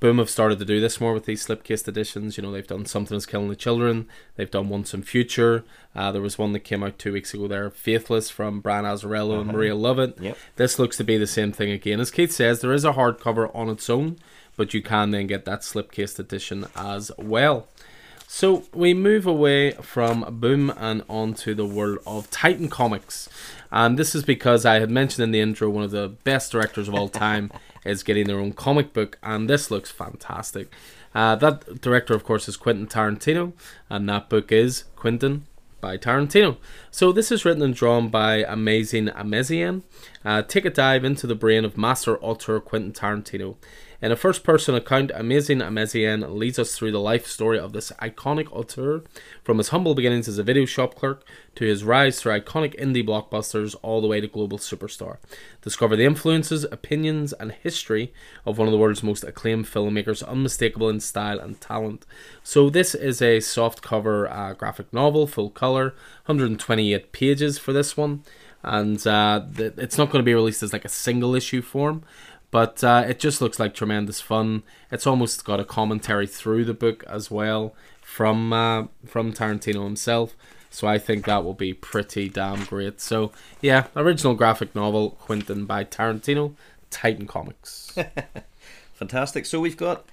Boom have started to do this more with these slipcase editions. You know, they've done Something is Killing the Children, they've done Once and Future. Uh, there was one that came out two weeks ago there, Faithless from Brian Azzarello and Maria Llovet.
Yep.
This looks to be the same thing again. As Keith says, there is a hardcover on its own, but you can then get that slipcase edition as well. So we move away from Boom and onto the world of Titan Comics. And this is because I had mentioned in the intro one of the best directors of all time is getting their own comic book, and this looks fantastic. Uh, that director, of course, is Quentin Tarantino, and that book is Quentin by Tarantino. So this is written and drawn by Amazing Améziane. Uh, take a dive into the brain of master author Quentin Tarantino. In a first person account, Amazing Améziane leads us through the life story of this iconic auteur, from his humble beginnings as a video shop clerk to his rise through iconic indie blockbusters all the way to global superstar. Discover the influences, opinions, and history of one of the world's most acclaimed filmmakers, unmistakable in style and talent. So, this is a soft cover uh, graphic novel, full color, 128 pages for this one and uh, it's not going to be released as like a single issue form but uh, it just looks like tremendous fun. It's almost got a commentary through the book as well from uh, from Tarantino himself. So I think that will be pretty damn great. So yeah, original graphic novel Quentin by Tarantino, Titan Comics.
Fantastic. So we've got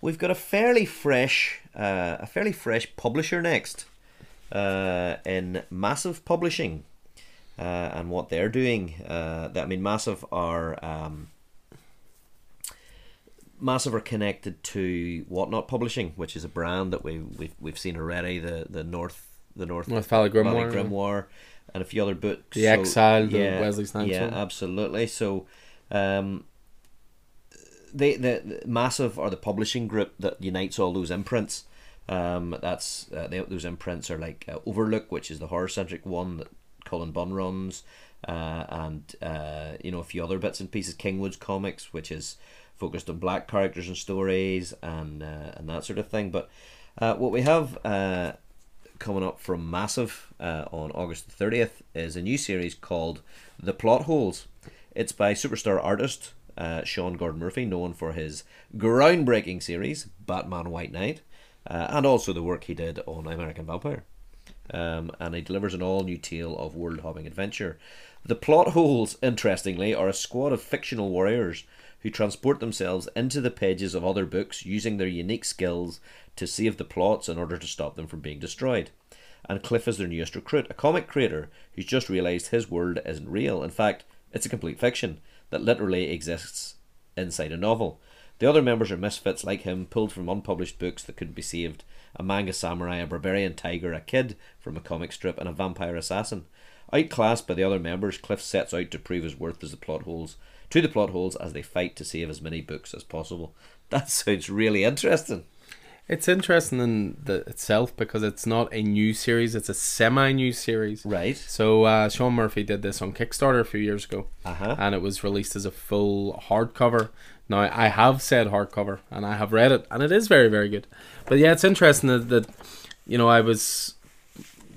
we've got a fairly fresh uh, a fairly fresh publisher next uh, in Massive Publishing. Uh, and what they're doing, uh, I mean, Massive are um, Massive are connected to Whatnot Publishing, which is a brand that we we've, we've seen already. The the North the North,
North Valley Grimoire,
Valley Grimoire and a few other books.
The so, Exile, the yeah, Wesley Snipes.
Yeah,
one.
absolutely. So, um, they the, the Massive are the publishing group that unites all those imprints. Um, that's uh, they, those imprints are like uh, Overlook, which is the horror centric one that Cullen Bunn runs. uh, and uh, you know a few other bits and pieces. Kingwood's comics, which is focused on black characters and stories and uh, and that sort of thing. But uh, what we have uh, coming up from Massive uh, on August the thirtieth is a new series called The Plot Holes. It's by superstar artist uh, Sean Gordon Murphy, known for his groundbreaking series Batman White Knight, uh, and also the work he did on American Vampire. Um, and he delivers an all new tale of world hopping adventure. The plot holes, interestingly, are a squad of fictional warriors who transport themselves into the pages of other books using their unique skills to save the plots in order to stop them from being destroyed. And Cliff is their newest recruit, a comic creator who's just realised his world isn't real. In fact, it's a complete fiction that literally exists inside a novel. The other members are misfits like him, pulled from unpublished books that couldn't be saved a manga samurai, a barbarian tiger, a kid from a comic strip, and a vampire assassin. Outclassed by the other members, Cliff sets out to prove his worth as the plot holes to the plot holes as they fight to save as many books as possible. That sounds really interesting.
It's interesting in the itself because it's not a new series; it's a semi-new series.
Right.
So uh, Sean Murphy did this on Kickstarter a few years ago,
Uh-huh.
and it was released as a full hardcover. Now I have said hardcover, and I have read it, and it is very, very good. But yeah, it's interesting that, that you know I was,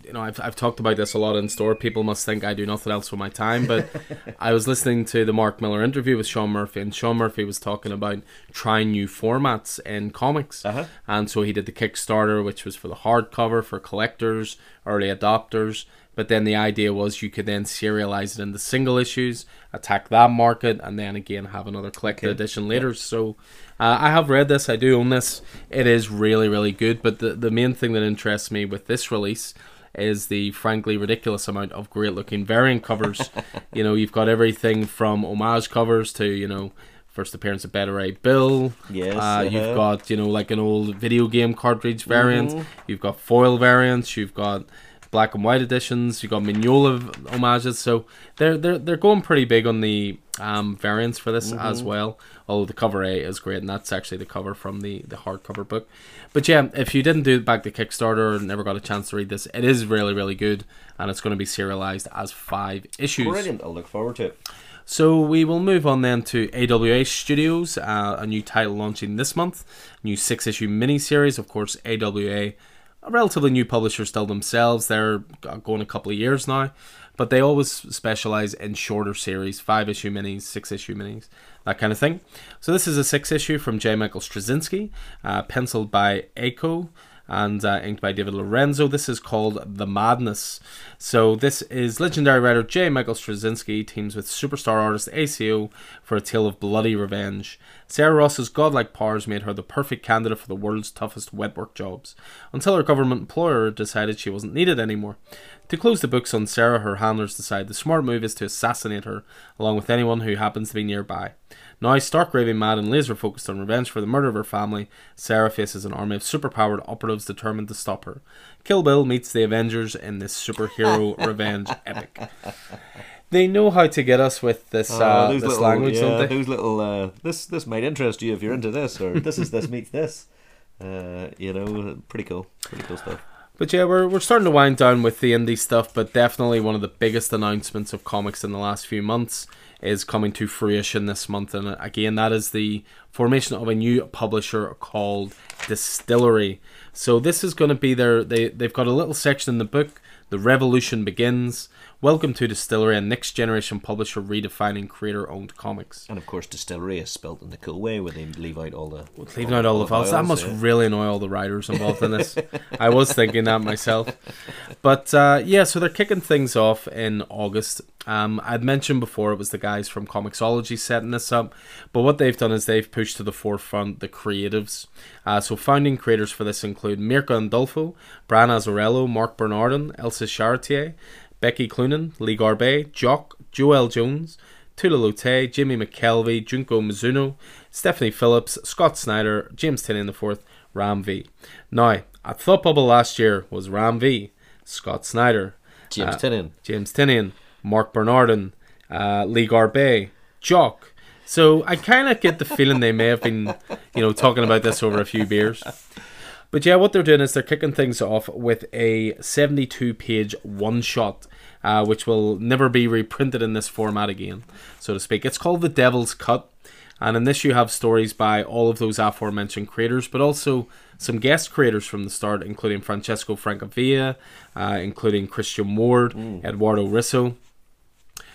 you know, I've I've talked about this a lot in store. People must think I do nothing else with my time, but I was listening to the Mark Millar interview with Sean Murphy, and Sean Murphy was talking about trying new formats in comics.
Uh-huh.
And so he did the Kickstarter, which was for the hardcover for collectors, early adopters. But then the idea was you could then serialize it into single issues, attack that market, and then again have another collected
Okay.
edition later. So uh, I have read this, I do own this. It is really, really good. But the, the main thing that interests me with this release is the frankly ridiculous amount of great looking variant covers. you know, you've got everything from homage covers to, you know, first appearance of Beta Ray Bill.
Yes,
Uh,
uh-huh.
You've got, you know, like an old video game cartridge variant.
Mm-hmm.
You've got foil variants. You've got black and white editions. You've got Mignola homages. So they're they're they're going pretty big on the um, variants for this as
Mm-hmm.
well. Although the cover A is great, and that's actually the cover from the the hardcover book. But yeah, if you didn't do it back the Kickstarter or never got a chance to read this, it is really really good, and it's going to be serialized as five issues.
Brilliant. I'll look forward to it.
So we will move on then to AWA Studios, uh, a new title launching this month, new six issue miniseries. Of course, AWA, a relatively new publisher still themselves. They're going a couple of years now, but they always specialize in shorter series, five issue minis, six issue minis, that kind of thing. So this is a six issue from J. Michael Straczynski, uh, penciled by ACO and uh, inked by David Lorenzo. This is called The Madness. So this is legendary writer J. Michael Straczynski teams with superstar artist ACO for a tale of bloody revenge. Sarah Ross's godlike powers made her the perfect candidate for the world's toughest wet work jobs, until her government employer decided she wasn't needed anymore. To close the books on Sarah, her handlers decide the smart move is to assassinate her, along with anyone who happens to be nearby. Now stark raving mad and laser focused on revenge for the murder of her family, Sarah faces an army of superpowered operatives determined to stop her. Kill Bill meets the Avengers in this superhero revenge epic. They know how to get us with this uh,
those
this
little,
language,
yeah,
don't they?
Those little, uh, this this might interest you if you're into this, or this is this meets this. Uh, you know, pretty cool, pretty cool stuff.
But yeah, we're, we're starting to wind down with the indie stuff, but definitely one of the biggest announcements of comics in the last few months is coming to fruition this month. And again, that is the formation of a new publisher called DSTLRY. So this is going to be their, they, they've got a little section in the book, The Revolution Begins. Welcome to DSTLRY, a next generation publisher redefining creator owned comics.
And of course, distillery is spelt in the cool way, where they leave out all the
Leaving out all the vowels. That must
yeah.
really annoy all the writers involved in this. I was thinking that myself. But uh, yeah, so they're kicking things off in August. Um, I'd mentioned before it was the guys from Comixology setting this up. But what they've done is they've pushed to the forefront the creatives. Uh, so founding creators for this include Mirka Andolfo, Brian Azzarello, Marc Bernardin, Elsa Charretier, Becky Cloonan, Lee Garbett, Jock, Joëlle Jones, Tula Lotay, Jimmy McKelvie, Junko Mizuno, Stephanie Phillips, Scott Snyder, James Tynion IV, Ram V. Now, at Thought Bubble last year was Ram V, Scott Snyder,
James
uh,
Tynion.
James Tynion, Mark Bernardin, uh, Lee Garbett, Jock. So I kind of get the feeling they may have been, you know, talking about this over a few beers. But yeah, what they're doing is they're kicking things off with a 72 page one shot. Uh, which will never be reprinted in this format again, so to speak. It's called The Devil's Cut. And in this, you have stories by all of those aforementioned creators, but also some guest creators from the start, including Francesco Francavilla, uh, including Christian Ward, mm. Eduardo Risso.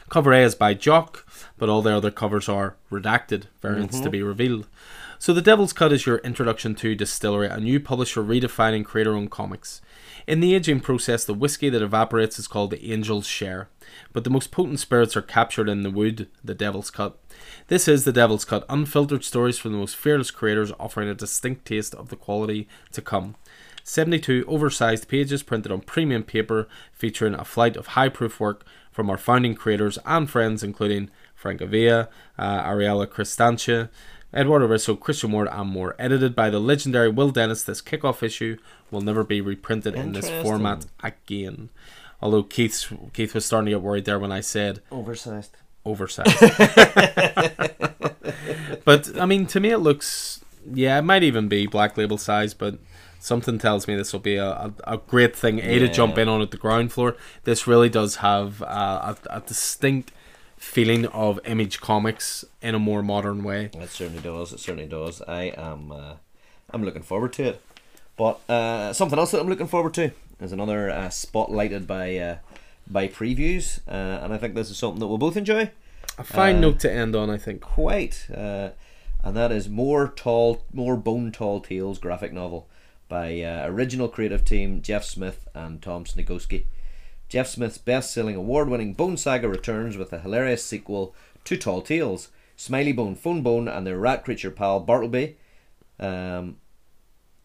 Cover A is by Jock, but all the other covers are redacted, variants mm-hmm. to be revealed. So, The Devil's Cut is your introduction to DSTLRY, a new publisher redefining creator owned comics. In the aging process, the whiskey that evaporates is called the Angel's Share, but the most potent spirits are captured in the wood, the Devil's Cut. This is the Devil's Cut, unfiltered stories from the most fearless creators offering a distinct taste of the quality to come. 72 oversized pages printed on premium paper featuring a flight of high proof work from our founding creators and friends, including Francavilla, uh, Ariela Kristantina, Eduardo Risso, Christian Ward, and more. Edited by the legendary Will Dennis, this kickoff issue will never be reprinted in this format again. Although Keith Keith was starting to get worried there when I said
oversized.
Oversized. but I mean, to me, it looks yeah, it might even be black label size, but something tells me this will be a, a, a great thing. A yeah. to jump in on at the ground floor. This really does have uh, a, a distinct feeling of Image Comics in a more modern way.
It certainly does. It certainly does. I am. Uh, I'm looking forward to it. But uh, something else that I'm looking forward to is another uh, spotlighted by uh, by previews, uh, and I think this is something that we'll both enjoy.
A fine uh, note to end on, I think.
Quite, and that is more tall, more bone tall tales graphic novel by original creative team Jeff Smith and Tom Sniegoski. Jeff Smith's best selling award winning Bone Saga returns with a hilarious sequel to Tall Tales. Smiley Bone, Fone Bone, and their rat creature pal Bartleby. Um,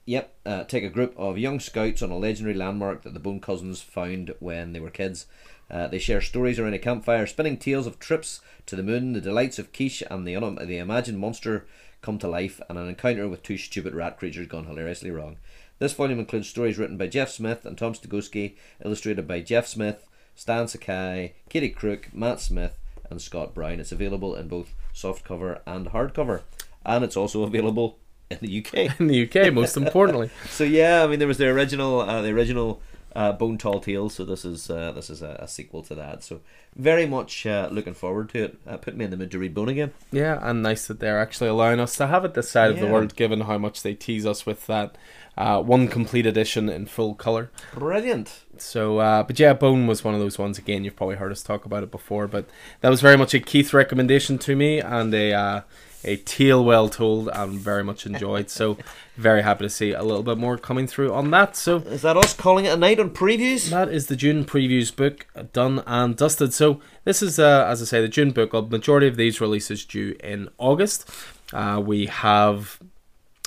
yep, uh, take a group of young scouts on a legendary landmark that the Bone cousins found when they were kids. Uh, they share stories around a campfire, spinning tales of trips to the moon, the delights of quiche, and the, un- the imagined monster come to life, and an encounter with two stupid rat creatures gone hilariously wrong. This volume includes stories written by Jeff Smith and Tom Sniegoski, illustrated by Jeff Smith, Stan Sakai, Katie Crook, Matt Smith, and Scott Brown. It's available in both softcover and hardcover, and it's also available in the UK.
in the UK, most importantly.
so yeah, I mean there was the original, uh, the original uh, Bone Tall Tales. So this is uh, this is a, a, sequel to that. So very much uh, looking forward to it. Uh, put me in the mood to read Bone again.
Yeah, and nice that they're actually allowing us to have it this side yeah. of the world, given how much they tease us with that uh, one complete edition in full color.
Brilliant.
So, uh, but yeah, Bone was one of those ones. Again, you've probably heard us talk about it before, but that was very much a Keith recommendation to me and a uh, a tale well told and very much enjoyed. So, very happy to see a little bit more coming through on that. So,
is that us calling it a night on previews?
That is the June previews book done and dusted. So, this is, uh, as I say, the June book. A majority of these releases due in August. Uh, we have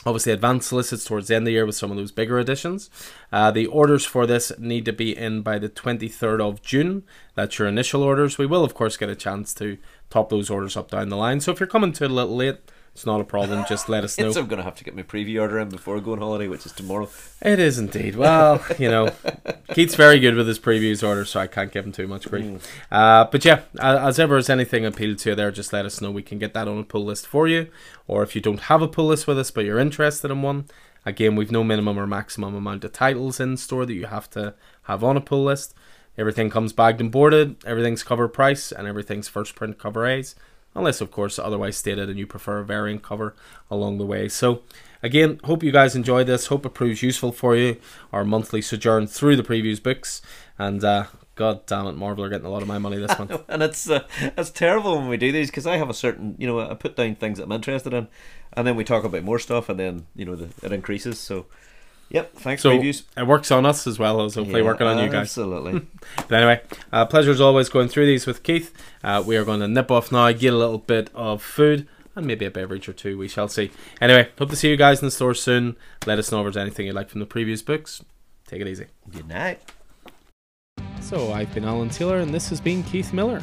obviously advanced solicits towards the end of the year with some of those bigger additions. Uh, the orders for this need to be in by the 23rd of June. That's your initial orders. We will, of course, get a chance to top those orders up down the line. So if you're coming to a little late, it's not a problem. Just let us know.
I'm going to have to get my preview order in before going holiday, which is tomorrow.
It is indeed. Well, you know, Keith's very good with his previews order, so I can't give him too much grief. Mm. Uh, but yeah, as ever, as anything appealed to you there, just let us know. We can get that on a pull list for you. Or if you don't have a pull list with us, but you're interested in one, again, we've no minimum or maximum amount of titles in store that you have to have on a pull list. Everything comes bagged and boarded, everything's cover price, and everything's first print cover A's unless of course otherwise stated and you prefer a variant cover along the way. So again, hope you guys enjoy this. Hope it proves useful for you. Our monthly sojourn through the previews books, and uh, God damn it, Marvel are getting a lot of my money this month.
and it's uh, it's terrible when we do these because I have a certain you know I put down things that I'm interested in, and then we talk about more stuff, and then you know the, it increases. So Yep, thanks
so
reviews.
It works on us as well as hopefully yeah, working on you guys.
Absolutely.
but anyway, uh, pleasure as always going through these with Keith. Uh, we are going to nip off now, get a little bit of food and maybe a beverage or two. We shall see. Anyway, hope to see you guys in the store soon. Let us know if there's anything you'd like from the previous books. Take it easy.
Good night.
So I've been Alan Taylor, and this has been Keith Miller.